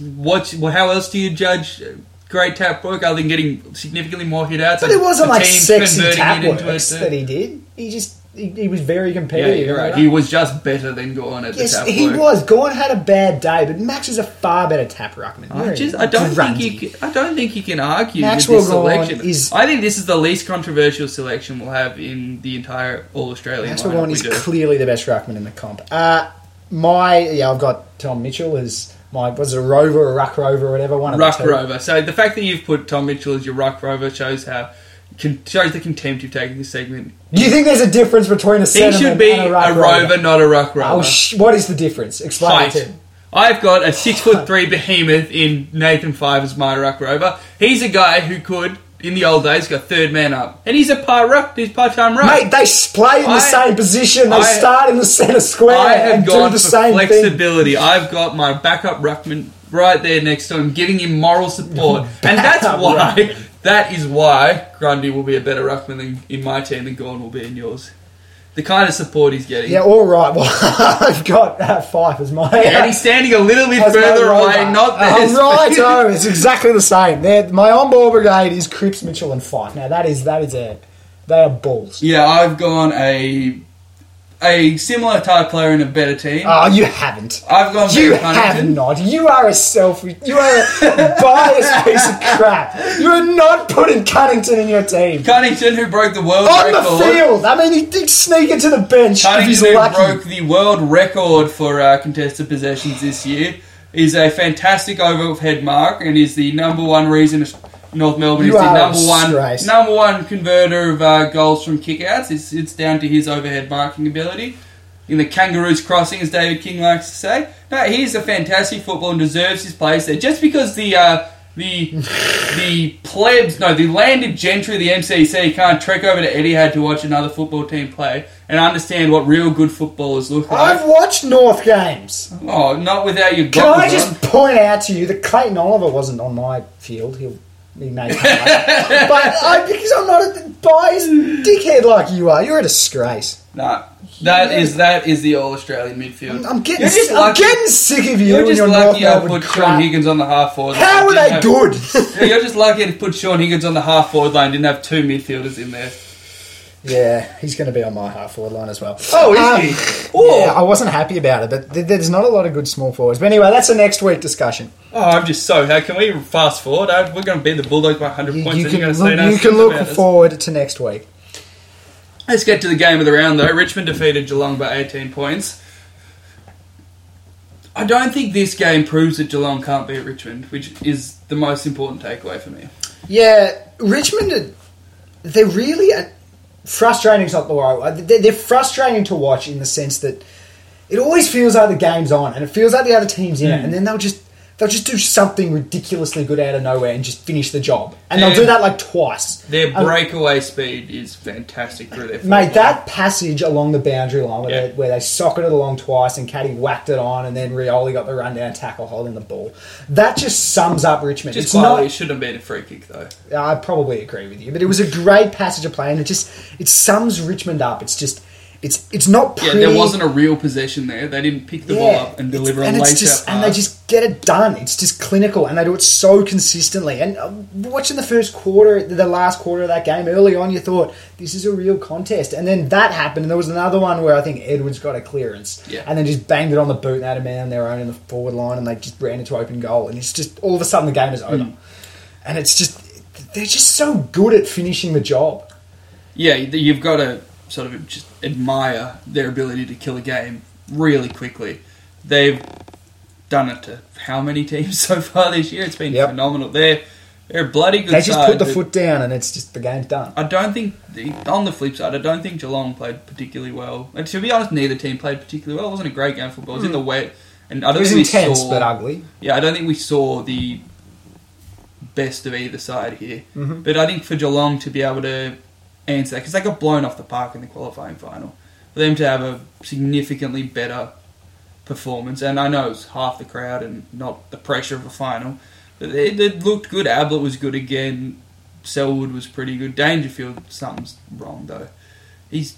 What? Well, how else do you judge great tap work other than getting significantly more hit outs? But it wasn't like team sexy tap works that he did. He just he, he was very Yeah, competitive. you're right. He was just better than Gawn at Yes, the tap he work. was. Gawn had a bad day, but Max is a far better tap ruckman. I just I don't think you can, I don't think you can argue Maxwell with this Gawn selection. is- I think this is the least controversial selection we'll have in the entire All Australian Maxwell Gawn is do. clearly the best ruckman in the comp. Uh, my yeah, I've got Tom Mitchell as my was it a rover or a ruck rover or whatever one of Ruck rover. So the fact that you've put Tom Mitchell as your ruck rover shows how con- shows the contempt you've taken this segment. Do you think there's a difference between a He should be and a, a ruck rover, not a ruck rover. Oh, sh- what is the difference? Explain Height. it to me. I've got a six foot three behemoth in Nathan Fyfe as my ruck rover. He's a guy who could, in the old days, go third man up, and he's a par ruck. He's part time ruck. Mate, they s- play in the I- same position. They I- start in the centre square I have and do gone the for same thing. flexibility. I've got my backup ruckman right there next to him, giving him moral support, and that's why. That is why Grundy will be a better ruckman than, in my team than Gawn will be in yours. The kind of support he's getting. Yeah, all right. Well, I've got uh, Fyfe as my. And he's standing a little bit further away, not there. I'm right. Oh, it's exactly the same. They're, my on-ball brigade is Cripps, Mitchell, and Fyfe. Now that is that is a they are balls. Yeah, I've gone a a similar type player in a better team. Oh, you haven't. I've gone You have Cunnington. not. You are a selfish. You are a biased piece of crap. You are not putting Cunnington in your team. Cunnington, who broke the world On the field. I mean, he did sneak into the bench if he's Cunnington, who lucky. broke the world record for uh, contested possessions this year, is a fantastic overhead mark and is the number one reason North Melbourne You is the number one disgrace. number one converter of uh, goals from kickouts. It's, it's down to his overhead marking ability. In the kangaroos crossing, as David King likes to say. No, he's a fantastic footballer and deserves his place there. Just because the uh, the the plebs, no, the landed gentry of the MCC can't trek over to Etihad to watch another football team play and understand what real good footballers look like. I've watched North games. Oh, not without your Can goggles I just point out to you that Clayton Oliver wasn't on my field? He'll he may come but I, because I'm not a biased dickhead like you are, you're a disgrace. Nah, that is that is the all Australian midfield. I'm getting, You're just I'm lucky- getting sick of you You're and just your North lucky I Melbourne put Shaun crap. Higgins on the half forward. How are they Didn't good? have- Yeah, You're just lucky to put Shaun Higgins on the half forward line. Didn't have two midfielders in there. yeah, he's going to be on my half forward line as well. Oh, is Um, he? Oh. Yeah, I wasn't happy about it, but th- there's not a lot of good small forwards. But anyway, that's a next week discussion. Oh, I'm just so. How can we fast forward? We're going to beat the Bulldogs by 100 You, points. you and can you're look, going to say you nothing can look about us. forward to next week. Let's get to the game of the round, though. Richmond defeated Geelong by 18 points. I don't think this game proves that Geelong can't beat Richmond, which is the most important takeaway for me. Yeah, Richmond, are- they're really uh, frustrating. Not the right. They're, they're frustrating to watch in the sense that it always feels like the game's on, and it feels like the other team's in it, and then they'll just they'll just do something ridiculously good out of nowhere and just finish the job, and they'll do that like twice. Their Um, breakaway speed is fantastic through their Mate, that passage along the boundary line where, Yeah. they, where they socketed along twice and Caddy whacked it on and then Rioli got the rundown tackle holding the ball. That just sums up Richmond. Just it's not, it shouldn't have been a free kick, though. I probably agree with you, but it was a great passage of play, and it just it sums Richmond up. It's just it's it's not Yeah, pretty. there wasn't a real possession there. They didn't pick the ball up and deliver a and late just pass. and they just get it done. It's just clinical, and they do it so consistently. And uh, watching the first quarter, the last quarter of that game, early on, you thought this is a real contest, and then that happened, and there was another one where I think Edwards got a clearance, Yeah. and then just banged it on the boot, and had a man on their own in the forward line, and they just ran into open goal, and it's just all of a sudden the game is over, Hmm. and it's just they're just so good at finishing the job. yeah, you've got to sort of just admire their ability to kill a game really quickly. They've done it to how many teams so far this year? It's been Yep. phenomenal. They're they're a bloody good They just put the foot down, and it's just the game's done. I don't think the, on the flip side, I don't think Geelong played particularly well. And to be honest, neither team played particularly well. It wasn't a great game of football. It was in the wet, and I don't was think we intense saw. but ugly. Yeah, I don't think we saw the best of either side here. Mhm. But I think for Geelong to be able to answer that, because they got blown off the park in the qualifying final, for them to have a significantly better performance, and I know it's half the crowd and not the pressure of a final, but it, it looked good. Ablett was good again. Selwood was pretty good. Dangerfield, something's wrong though. He's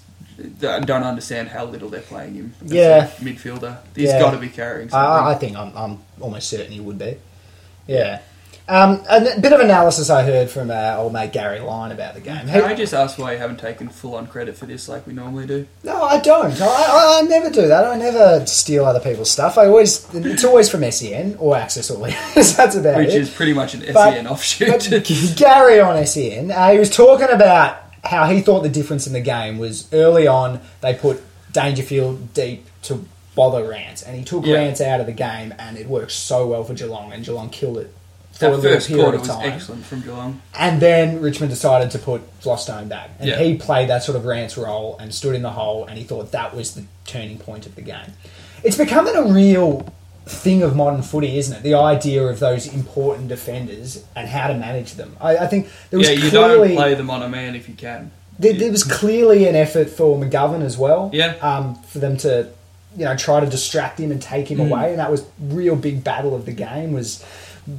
I don't understand how little they're playing him. as a Yeah. midfielder. He's Yeah. got to be carrying something. I, I think I'm, I'm almost certain he would be. Yeah. Um, a bit of analysis I heard from uh, old mate Garry Lyon about the game. Can He- I just ask why you haven't taken full on credit for this like we normally do? no, I don't. I, I, I never do that. I never steal other people's stuff. I always it's always from SEN or Access or Leaders. That's about Which is pretty much an SEN But- offshoot. But Garry on SEN, uh, he was talking about how he thought the difference in the game was early on they put Dangerfield deep to bother Rance, and he took Yeah. Rance out of the game, and it worked so well for Geelong, and Geelong killed it for a that little first period quarter of was time. excellent from Geelong. And then Richmond decided to put Vlastuin back, and Yeah. he played that sort of Rance role and stood in the hole, and he thought that was the turning point of the game. It's becoming a real thing of modern footy, isn't it? The idea of those important defenders and how to manage them. I, I think there was Yeah, you clearly don't play them on a man if you can. there, there was clearly an effort for McGovern as well. Yeah. um, for them to you know, try to distract him and take him away. And that was real big battle of the game was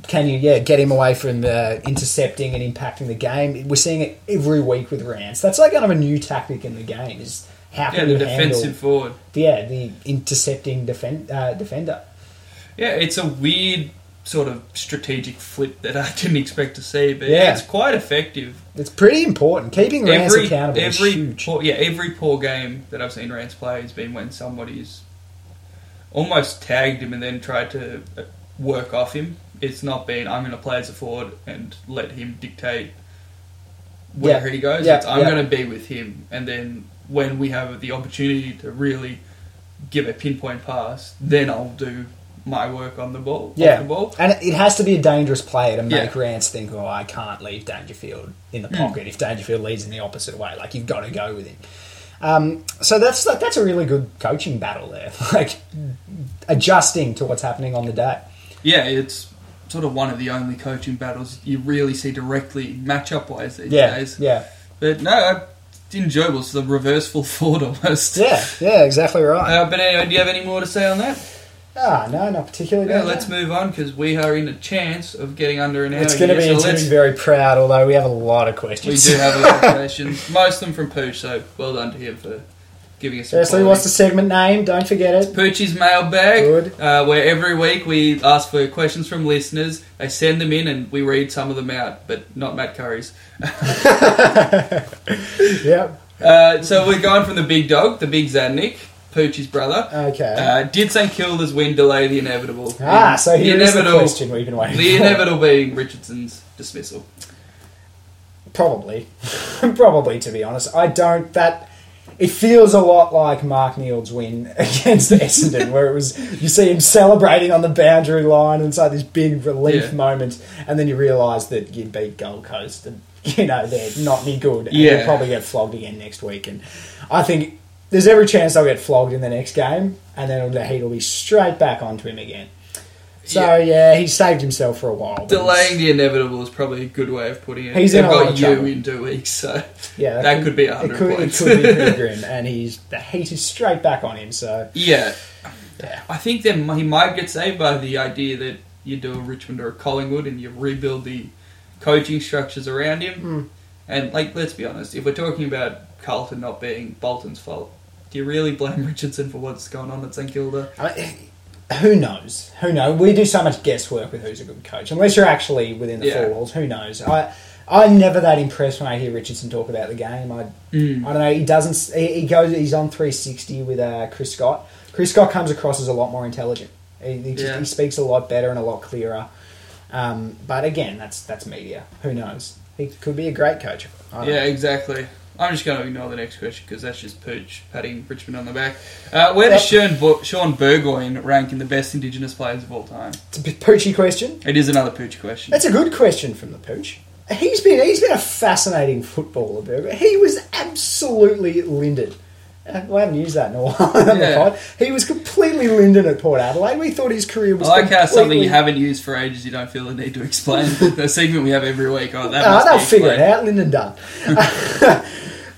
can you yeah get him away from the intercepting and impacting the game. We're seeing it every week with Rance. That's like kind of a new tactic in the game is how Yeah, can the defensive forward. yeah the intercepting defend, uh, defender. Yeah, it's a weird sort of strategic flip that I didn't expect to see, but Yeah. it's quite effective. It's pretty important. Keeping Rance every accountable every is huge. poor, yeah every poor game that I've seen Rance play has been when somebody's almost tagged him and then tried to uh, work off him. It's not been I'm going to play as a forward and let him dictate where Yeah. he goes. Yeah, It's, I'm yeah. going to be with him, and then when we have the opportunity to really give a pinpoint pass, then I'll do my work on the ball. Yeah, the ball. and it has to be a dangerous player to make Yeah. Hmm. Rance think, "Oh, I can't leave Dangerfield in the pocket." If Dangerfield leads in the opposite way, like you've got to go with him. Um, so that's that, that's a really good coaching battle there, like adjusting to what's happening on the day. Yeah, it's sort of one of the only coaching battles you really see directly match-up wise these Yeah, days. yeah, But no, I- enjoyable. It's the reverse full forward almost. yeah, yeah. Exactly right. Uh, but anyway, do you have any more to say on that? ah, no, not particularly. Yeah, let's move on because we are in a chance of getting under an hour. It's going to be so let's- very proud, although we have a lot of questions. We do have a lot of questions, most of them from Pooch. So well done to him for giving us. Firstly, quality. what's the segment name? Don't forget it. Poochie's mailbag, Good. Uh, where every week we ask for questions from listeners. They send them in, and we read some of them out, but not Matt Curry's. Yep. Uh, so we're going from the big dog, the big Zadnik, Poochie's brother. Okay. Uh, did St Kilda's win delay the inevitable? ah, so here is the question we've been waiting the for. inevitable being Richardson's dismissal. Probably, probably to be honest, I don't. That it feels a lot like Mark Neeld's win against Essendon, where it was you see him celebrating on the boundary line, and like this big relief Yeah. moment, and then you realise that you beat Gold Coast, and you know they're not any good, and Yeah. you'll probably get flogged again next week. And I think there's every chance they'll get flogged in the next game, and then the heat will be straight back onto him again. So yeah, he saved himself for a while. Delaying the inevitable is probably a good way of putting it. He's They've a lot got you trouble. in two weeks, so Yeah, That could be it 100 could, it could be pretty grim, and he's the heat is straight back on him. So yeah. yeah, I think that he might get saved by the idea that you do a Richmond or a Collingwood and you rebuild the coaching structures around him. Hmm. And like, let's be honest, if we're talking about Carlton not being Bolton's fault, do you really blame Richardson for what's going on at St Kilda? I mean, who knows? Who knows? We do so much guesswork with who's a good coach, unless you're actually within the Yeah. four walls. Who knows? I I'm never that impressed when I hear Richardson talk about the game. I Mm. I don't know. He doesn't. He, he goes. He's on 360 with uh, Chris Scott. Chris Scott comes across as a lot more intelligent. He, he, just, Yeah. he speaks a lot better and a lot clearer. Um, but again, that's that's media. Who knows? He could be a great coach. Don't know. Yeah, exactly. I'm just going to ignore the next question because that's just Pooch patting Richmond on the back. Uh, where does Shaun, Bo- Shaun Burgoyne rank in the best Indigenous players of all time? It's a poochy question. It is another Pooch question. That's a good question from the pooch. He's been he's been a fascinating footballer, Burger. He was absolutely Linden. Uh, We haven't used that in a while. Yeah. He was completely Linden at Port Adelaide. We thought his career I was. like how something you haven't used for ages you don't feel the need to explain. the segment we have every week. Oh, that must they'll figure it out. Linden done.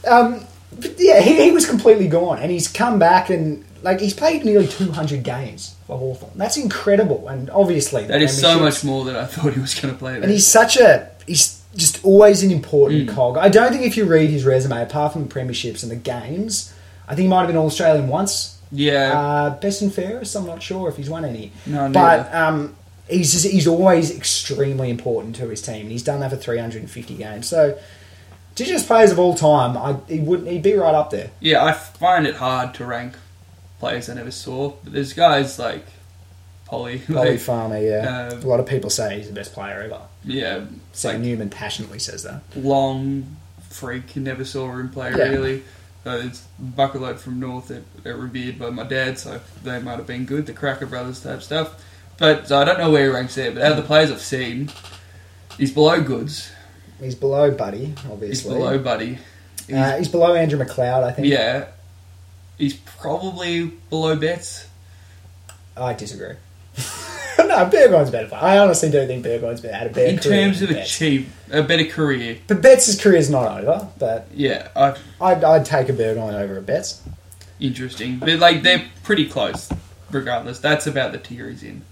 um, but yeah, he, he was completely gone, and he's come back and like he's played nearly 200 games for Hawthorn. That's incredible, and obviously That is so much more than I thought he was going to play there. And he's such a he's just always an important Mm. cog. I don't think if you read his resume, apart from the premierships and the games, I think he might have been All Australian once. yeah, Uh, best and fairest, I'm not sure if he's won any. no, But um, he's just, he's always extremely important to his team, and he's done that for 350 games. So, Indigenous players of all time, I, he would he'd be right up there. yeah, I find it hard to rank players I never saw. But there's guys like Polly, Bobby like, Farmer, yeah. uh, a lot of people say he's the best player ever. yeah, Sam like Newman passionately says that. long freak. Never saw him play Yeah. really. Uh, it's Buckalope from North that are revered by my dad, so they might have been good. The Krakouer Brothers type stuff. But so I don't know where he ranks there. But out of the players I've seen, he's below Goodes. He's below Buddy, obviously. He's below Buddy. He's, Uh, he's below Andrew McLeod, I think. yeah, he's probably below Betts. I disagree. no, Burgoyne's better. I honestly don't think Burgoyne's better. Had a better In terms of a Betts. cheap, a better career. But Betts' career's not over. But Yeah, I, I'd, I'd take a Burgoyne over a Betts. interesting. But like they're pretty close, regardless. That's about the tier he's in.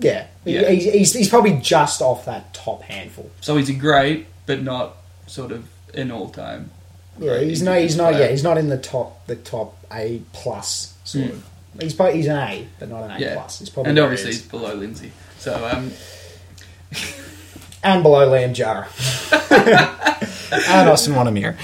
Yeah, Yeah. He's, he's, he's probably just off that top handful. So he's a great, but not sort of in all-time. Yeah, he's he's not. He's not. Yeah, he's not in the top. The top A plus sort Mm. of. He's probably, he's an A, but not an A Yeah, plus. He's probably and obviously he's below Lindsay. So um, and below Liam Jurrah and Austin Wonaeamirri.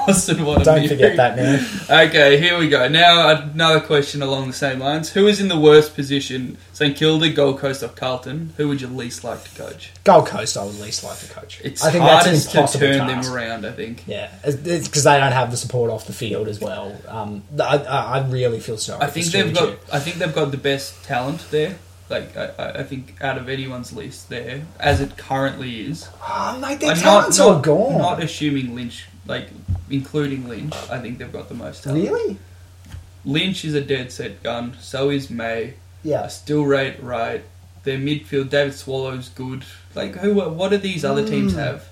Austin, what a Don't forget that now. Okay, here we go. Now another question along the same lines: Who is in the worst position? St Kilda, Gold Coast, or Carlton? Who would you least like to coach? Gold Coast, I would least like to coach. It's I think that's an hardest to turn task. them around. I think. Yeah, it's because they don't have the support off the field as well. Um, I, I, really feel sorry. I for think they've got. I think they've got the best talent there. Like I, I- think out of anyone's list there, as it currently is. Oh, mate, their I'm talent's not, not, gone. Not assuming Lynch, like including Lynch, I think they've got the most talent. really? Lynch is a dead set gun. So is May. Yeah. I still rate right. Their midfield, David Swallow's good. Like who? What do these other teams Mm. have?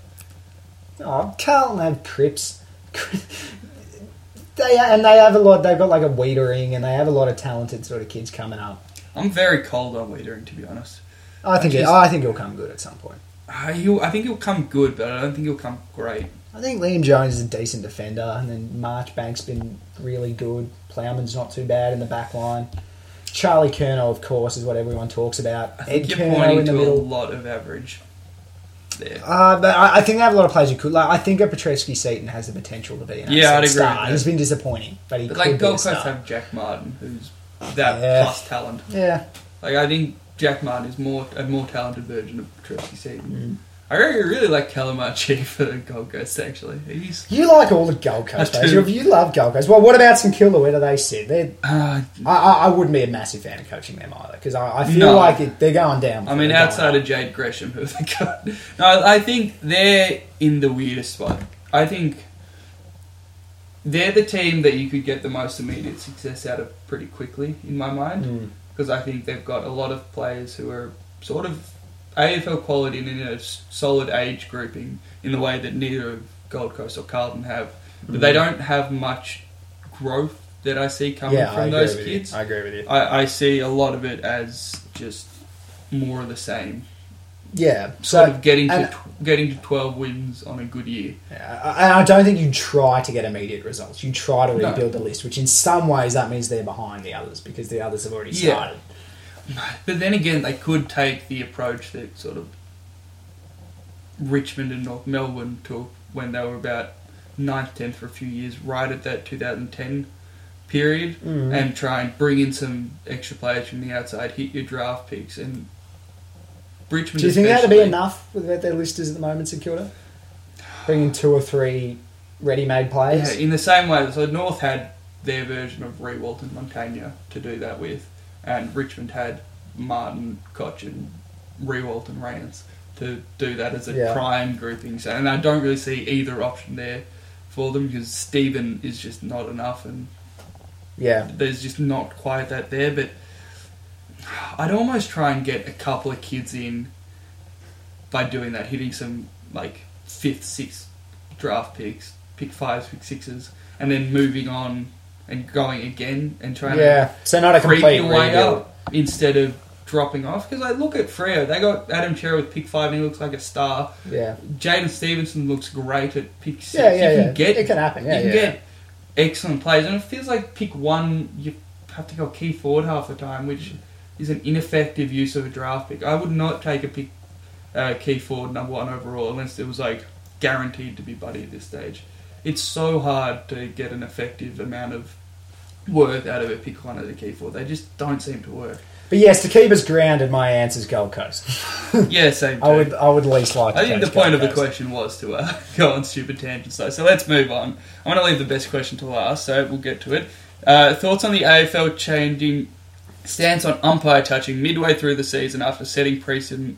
Oh, Carlton have Cripps. they and they have a lot. They've got like a Weitering, and they have a lot of talented sort of kids coming up. I'm very cold on Weitering, to be honest. I think Just- I think he'll come good at some point. Uh, he'll, I think he'll come good, but I don't think he'll come great. I think Liam Jones is a decent defender, and then Marchbank's been really good. Plowman's not too bad in the back line. Charlie Curnow, of course, is what everyone talks about. I think Ed you're Curnow in the to a lot of average there. Uh, but I, I think they have a lot of players who could. Like, I think a Petrevski-Seton has the potential to be an Yeah, I'd agree star. He's been disappointing, but he But like Gold Coast have Jack Martin, who's that Yeah. plus talent. Yeah, Like I think Jack Martin is more a more talented version of Petrevski-Seton. Mm. I really, like Calamachi for the Gold Coast. Actually, he's you like all the Gold Coast I players. do. You, you love Gold Coast. Well, what about St Kilda? Where do they sit? They're, uh, I, I, I wouldn't be a massive fan of coaching them either because I, I feel No. like it, they're going down. I mean, They're going outside up. of Jade Gresham, who they got, no, I think they're in the weirdest spot. I think they're the team that you could get the most immediate success out of pretty quickly, in my mind, because I think they've got a lot of players who are sort of AFL quality and in a solid age grouping in the way that neither of Gold Coast or Carlton have, but they don't have much growth that I see coming Mm. yeah, from those kids. You. I agree with you. I, I see a lot of it as just more of the same. Yeah, Sort of getting to tw- getting to twelve wins on a good year. Yeah, and I don't think you try to get immediate results. You try to No. rebuild the list, which in some ways that means they're behind the others because the others have already Yeah. But then again, they could take the approach that sort of Richmond and North Melbourne took when they were about 9th, 10th for a few years, right at that 2010 period, Mhm. and try and bring in some extra players from the outside, hit your draft picks, and Richmond. Do you think that'd be enough with what their list is at the moment, St Kilda? Bringing two or three ready-made Yeah, players. in the same way, so North had their version of Riewoldt and Montagna to do that with, and Richmond had Martin, Koch, and Riewoldt and Rance to do that as a Yeah. prime grouping. So, and I don't really see either option there for them because Stephen is just not enough, and Yeah, there's just not quite that there. But I'd almost try and get a couple of kids in by doing that, hitting some like fifth, sixth draft picks, pick fives, pick sixes, and then moving on and going again and trying yeah. So not a to creep complete your way rebuild. up instead of dropping off. Because I look at Freo, they got Adam Cerra with pick five, and he looks like a star. Yeah, Jaidyn Stephenson looks great at pick six. yeah, yeah. you yeah. can get it can happen. Yeah, you can yeah. get excellent players, and it feels like pick one, you have to go key forward half the time, which is an ineffective use of a draft pick. I would not take a pick uh, key forward number one overall unless it was like guaranteed to be buddy at this stage. It's so hard to get an effective amount of worth out of a pick one as the key forward. They just don't seem to work. But yes, to keep us grounded, my answer's Gold Coast. Yeah, same. I would, I would least like. I think the point Gold of the question was to uh, go on stupid tangents, though. So let's move on. I'm going to leave the best question to last, so we'll get to it. Uh, thoughts on the AFL changing stance on umpire touching midway through the season after setting precedent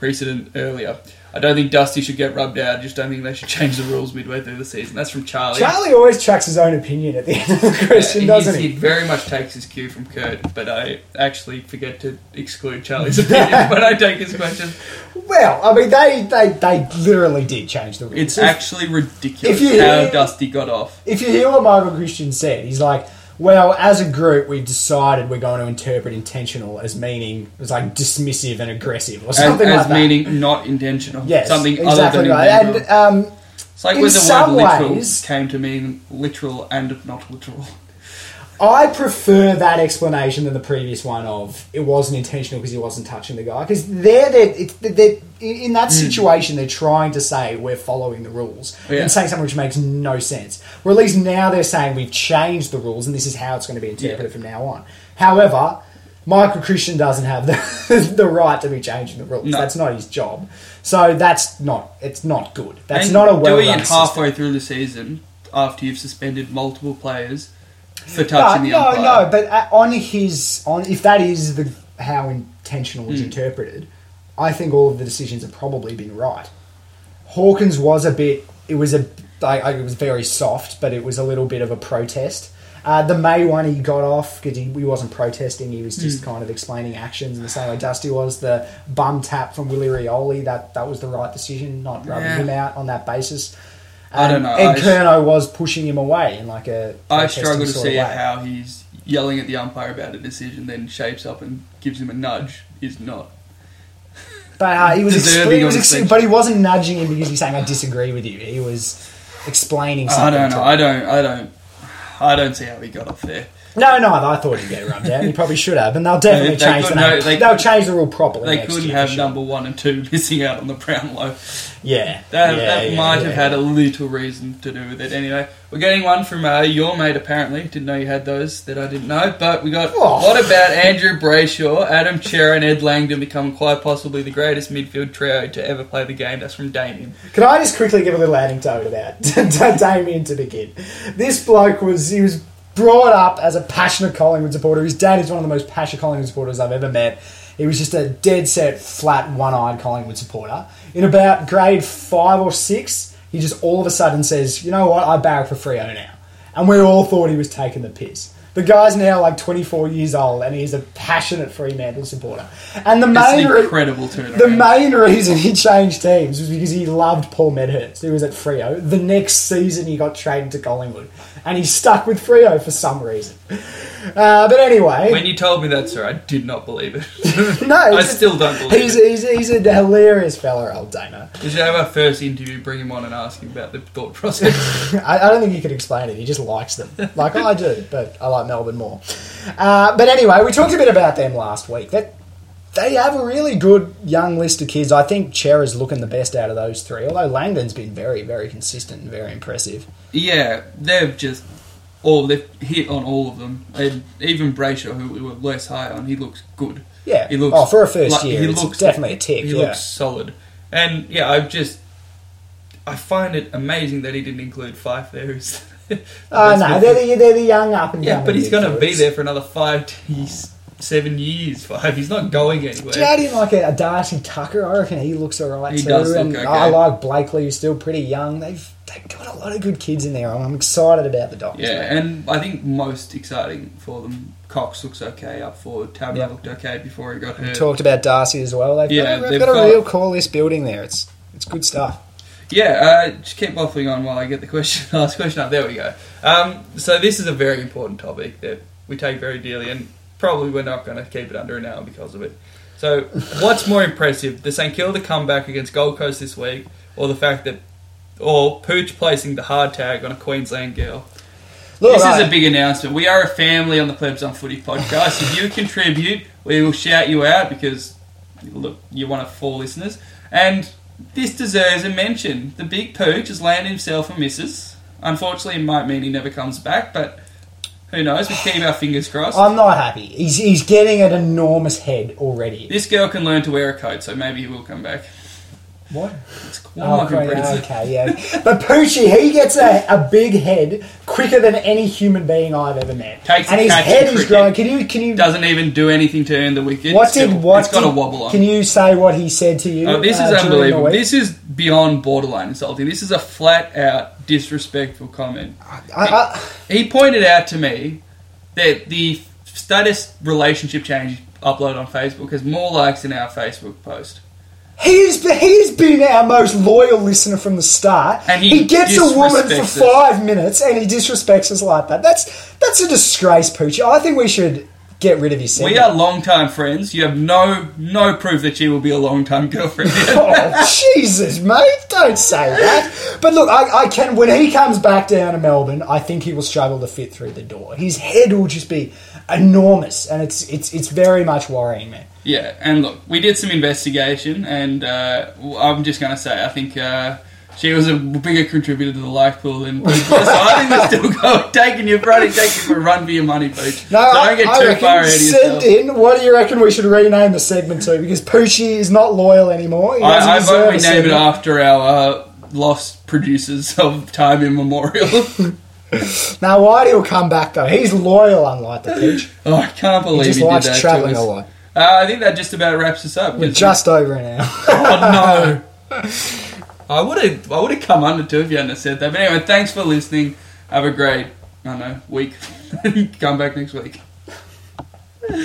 precedent earlier. I don't think Dusty should get rubbed out. I just don't think they should change the rules midway through the season. That's from Charlie. Charlie always tracks his own opinion at the end of the question, he's- doesn't he he? very much takes his cue from Kurt, but I actually forget to exclude Charlie's opinion when I take his question. Well, I mean, they, they, they literally did change the rules. It's actually ridiculous if you how hear- Dusty got off. if you hear what Michael Christian said, he's like, well, as a group, we decided we're going to interpret intentional as meaning was like dismissive and aggressive or something as like that. meaning not intentional. yes, Something exactly other than right. intentional. And um, it's like when the word literal ways- came to mean literal and not literal. I prefer that explanation than the previous one of it wasn't intentional because he wasn't touching the guy. Because it's, they're, in that situation, they're trying to say we're following the rules Yeah. and saying something which makes no sense. Or at least now they're saying we've changed the rules and this is how it's going to be interpreted Yeah. from now on. However, Michael Christian doesn't have the, the right to be changing the rules. No. That's not his job. So that's not it's not good. That's And not a well doing it halfway through the season after you've suspended multiple players for touching the no, umpire. no. no, But uh, on his on, if that is the how intentional Hmm. is interpreted, I think all of the decisions have probably been right. Hawkins was a bit. It was a. It was very soft, but it was a little bit of a protest. Uh, the May one he got off because he, he wasn't protesting; he was just kind of explaining actions in the same way Dusty was. The bum tap from Willie Rioli that that was the right decision, not rubbing Yeah. him out on that basis. I don't Um, know, Ed I- Curnow was pushing him away in like a. I struggle to sort of see how he's yelling at the umpire about a decision, then shapes up and gives him a nudge. Is not. But uh, he was, deserving ex- he was ex- but he wasn't nudging him because he's saying I disagree with you. He was explaining something. I something. don't to know. him. I don't. I don't. I don't see how he got off there. No, no, I thought he'd get rubbed out. He probably should have, and they'll definitely They- change the name. no, they will change the rule properly. They couldn't year, have sure. number one and two missing out on the Brownlow. Yeah, That, yeah, that yeah, might yeah, have had a little reason to do with it. Anyway, we're getting one from uh, your mate. Apparently, didn't know you had those that I didn't know. But we got Oh. what about Andrew Brayshaw, Adam Cerra, and Ed Langdon become quite possibly the greatest midfield trio to ever play the game? That's from Damien. Can I just quickly give a little anecdote about Damien to begin? This bloke was he was brought up as a passionate Collingwood supporter. His dad is one of the most passionate Collingwood supporters I've ever met. He was just a dead set, flat, one-eyed Collingwood supporter. In about grade five or six, he just all of a sudden says, "You know what? I barrack for Freo now," and we all thought he was taking the piss. The guy's now like 24 years old, and he's a passionate Fremantle supporter. And the main an incredible turnaround. the main reason he changed teams was because he loved Paul Medhurst, who was at Freo. The next season, he got traded to Collingwood, and he's stuck with Freo for some reason. Uh, but anyway, when you told me that, sir, I did not believe it. no, I it's- still don't believe he's, it. he's, he's a hilarious fella, old Dana. We should have our first interview, bring him on, and ask him about the thought process. I, I don't think he could explain it. He just likes them, like I do, but I like Melbourne more. Uh, but anyway, we talked a bit about them last week. That they have a really good young list of kids. I think Cerra's looking the best out of those three. Although Langdon's been very, very consistent and very impressive. Yeah, they've just all they've hit on all of them, and even Brayshaw, who we were less high on, he looks good. Yeah. He looks oh, for a first like- year, he looks definitely a tick. He yeah. looks solid, and yeah, I've just I find it amazing that he didn't include Fyfe there. who's Oh no, they're the, they're the young up and yeah, but he's going to be there for another five, t- seven years. Five, he's not going anywhere. Do you add in like a, a Darcy Tucker? I reckon he looks alright He too. does look and okay. I like Blakely, who's still pretty young. They've they've got a lot of good kids in there. I'm excited about the Dockers. Yeah, mate. and I think most exciting for them, Cox looks okay up forward. Taberner Yeah. looked okay before he got We hurt. talked about Darcy as well. They've Yeah, got, they've they've got a real core list building there. It's it's good stuff. Yeah, uh, just keep waffling on while I get the question, last question up. There we go. Um, so this is a very important topic that we take very dearly, and probably we're not going to keep it under an hour because of it. So, what's more impressive, the St Kilda comeback against Gold Coast this week, or the fact that, or Pooch placing the hard tag on a Queensland girl? Look, this right. is a big announcement. We are a family on the Plebs on Footy podcast. if you contribute, we will shout you out because look, you're one of four listeners. And this deserves a mention. The big pooch has landed himself a missus. Unfortunately, it might mean he never comes back, but who knows? We keep our fingers crossed. I'm not happy. He's he's getting an enormous head already. this girl can learn to wear a coat, so maybe he will come back. What? It's Oh, oh, great. okay, yeah. But Poochie, he gets a, a big head quicker than any human being I've ever met. Takes and his catch head is cricket. growing. Can you can you Doesn't even do anything to earn the wicket. what Still, did what It's got did, a wobble on. Can you say what he said to you? Oh, this uh, is during the unbelievable. week? This is beyond borderline insulting. This is a flat out disrespectful comment. I, I, He pointed out to me that the status relationship change uploaded on Facebook has more likes than our Facebook post. He's he's been our most loyal listener from the start. And he gets a woman for us. five minutes and he disrespects us like that. That's that's a disgrace, Poochie. I think we should get rid of his We are long-time friends. You have no no proof that she will be a long-time girlfriend. Oh, Jesus, mate, don't say that. But look, I, I can. When he comes back down to Melbourne, I think he will struggle to fit through the door. His head will just be enormous, and it's it's it's very much worrying me. Yeah, and look, we did some investigation, and uh, I'm just going to say, I think uh, she was a bigger contributor to the life pool than Pooch. so I think we're still going, taking you, Brody, taking for a run for your money, Pooch. No, so I, don't get I too reckon far ahead of send in. What do you reckon we should rename the segment to? Because Poochie is not loyal anymore. He I, I vote we name it after our uh, lost producers of time immemorial. Now, Whitey will come back though. He's loyal, unlike the Pooch. oh, I can't He believe just he likes did that travelling to a lot. Uh, I think that just about wraps us up. We're just over an hour. Oh no! I would have, I would have come under too if you hadn't said that. But anyway, thanks for listening. Have a great, I don't know, week. come back next week.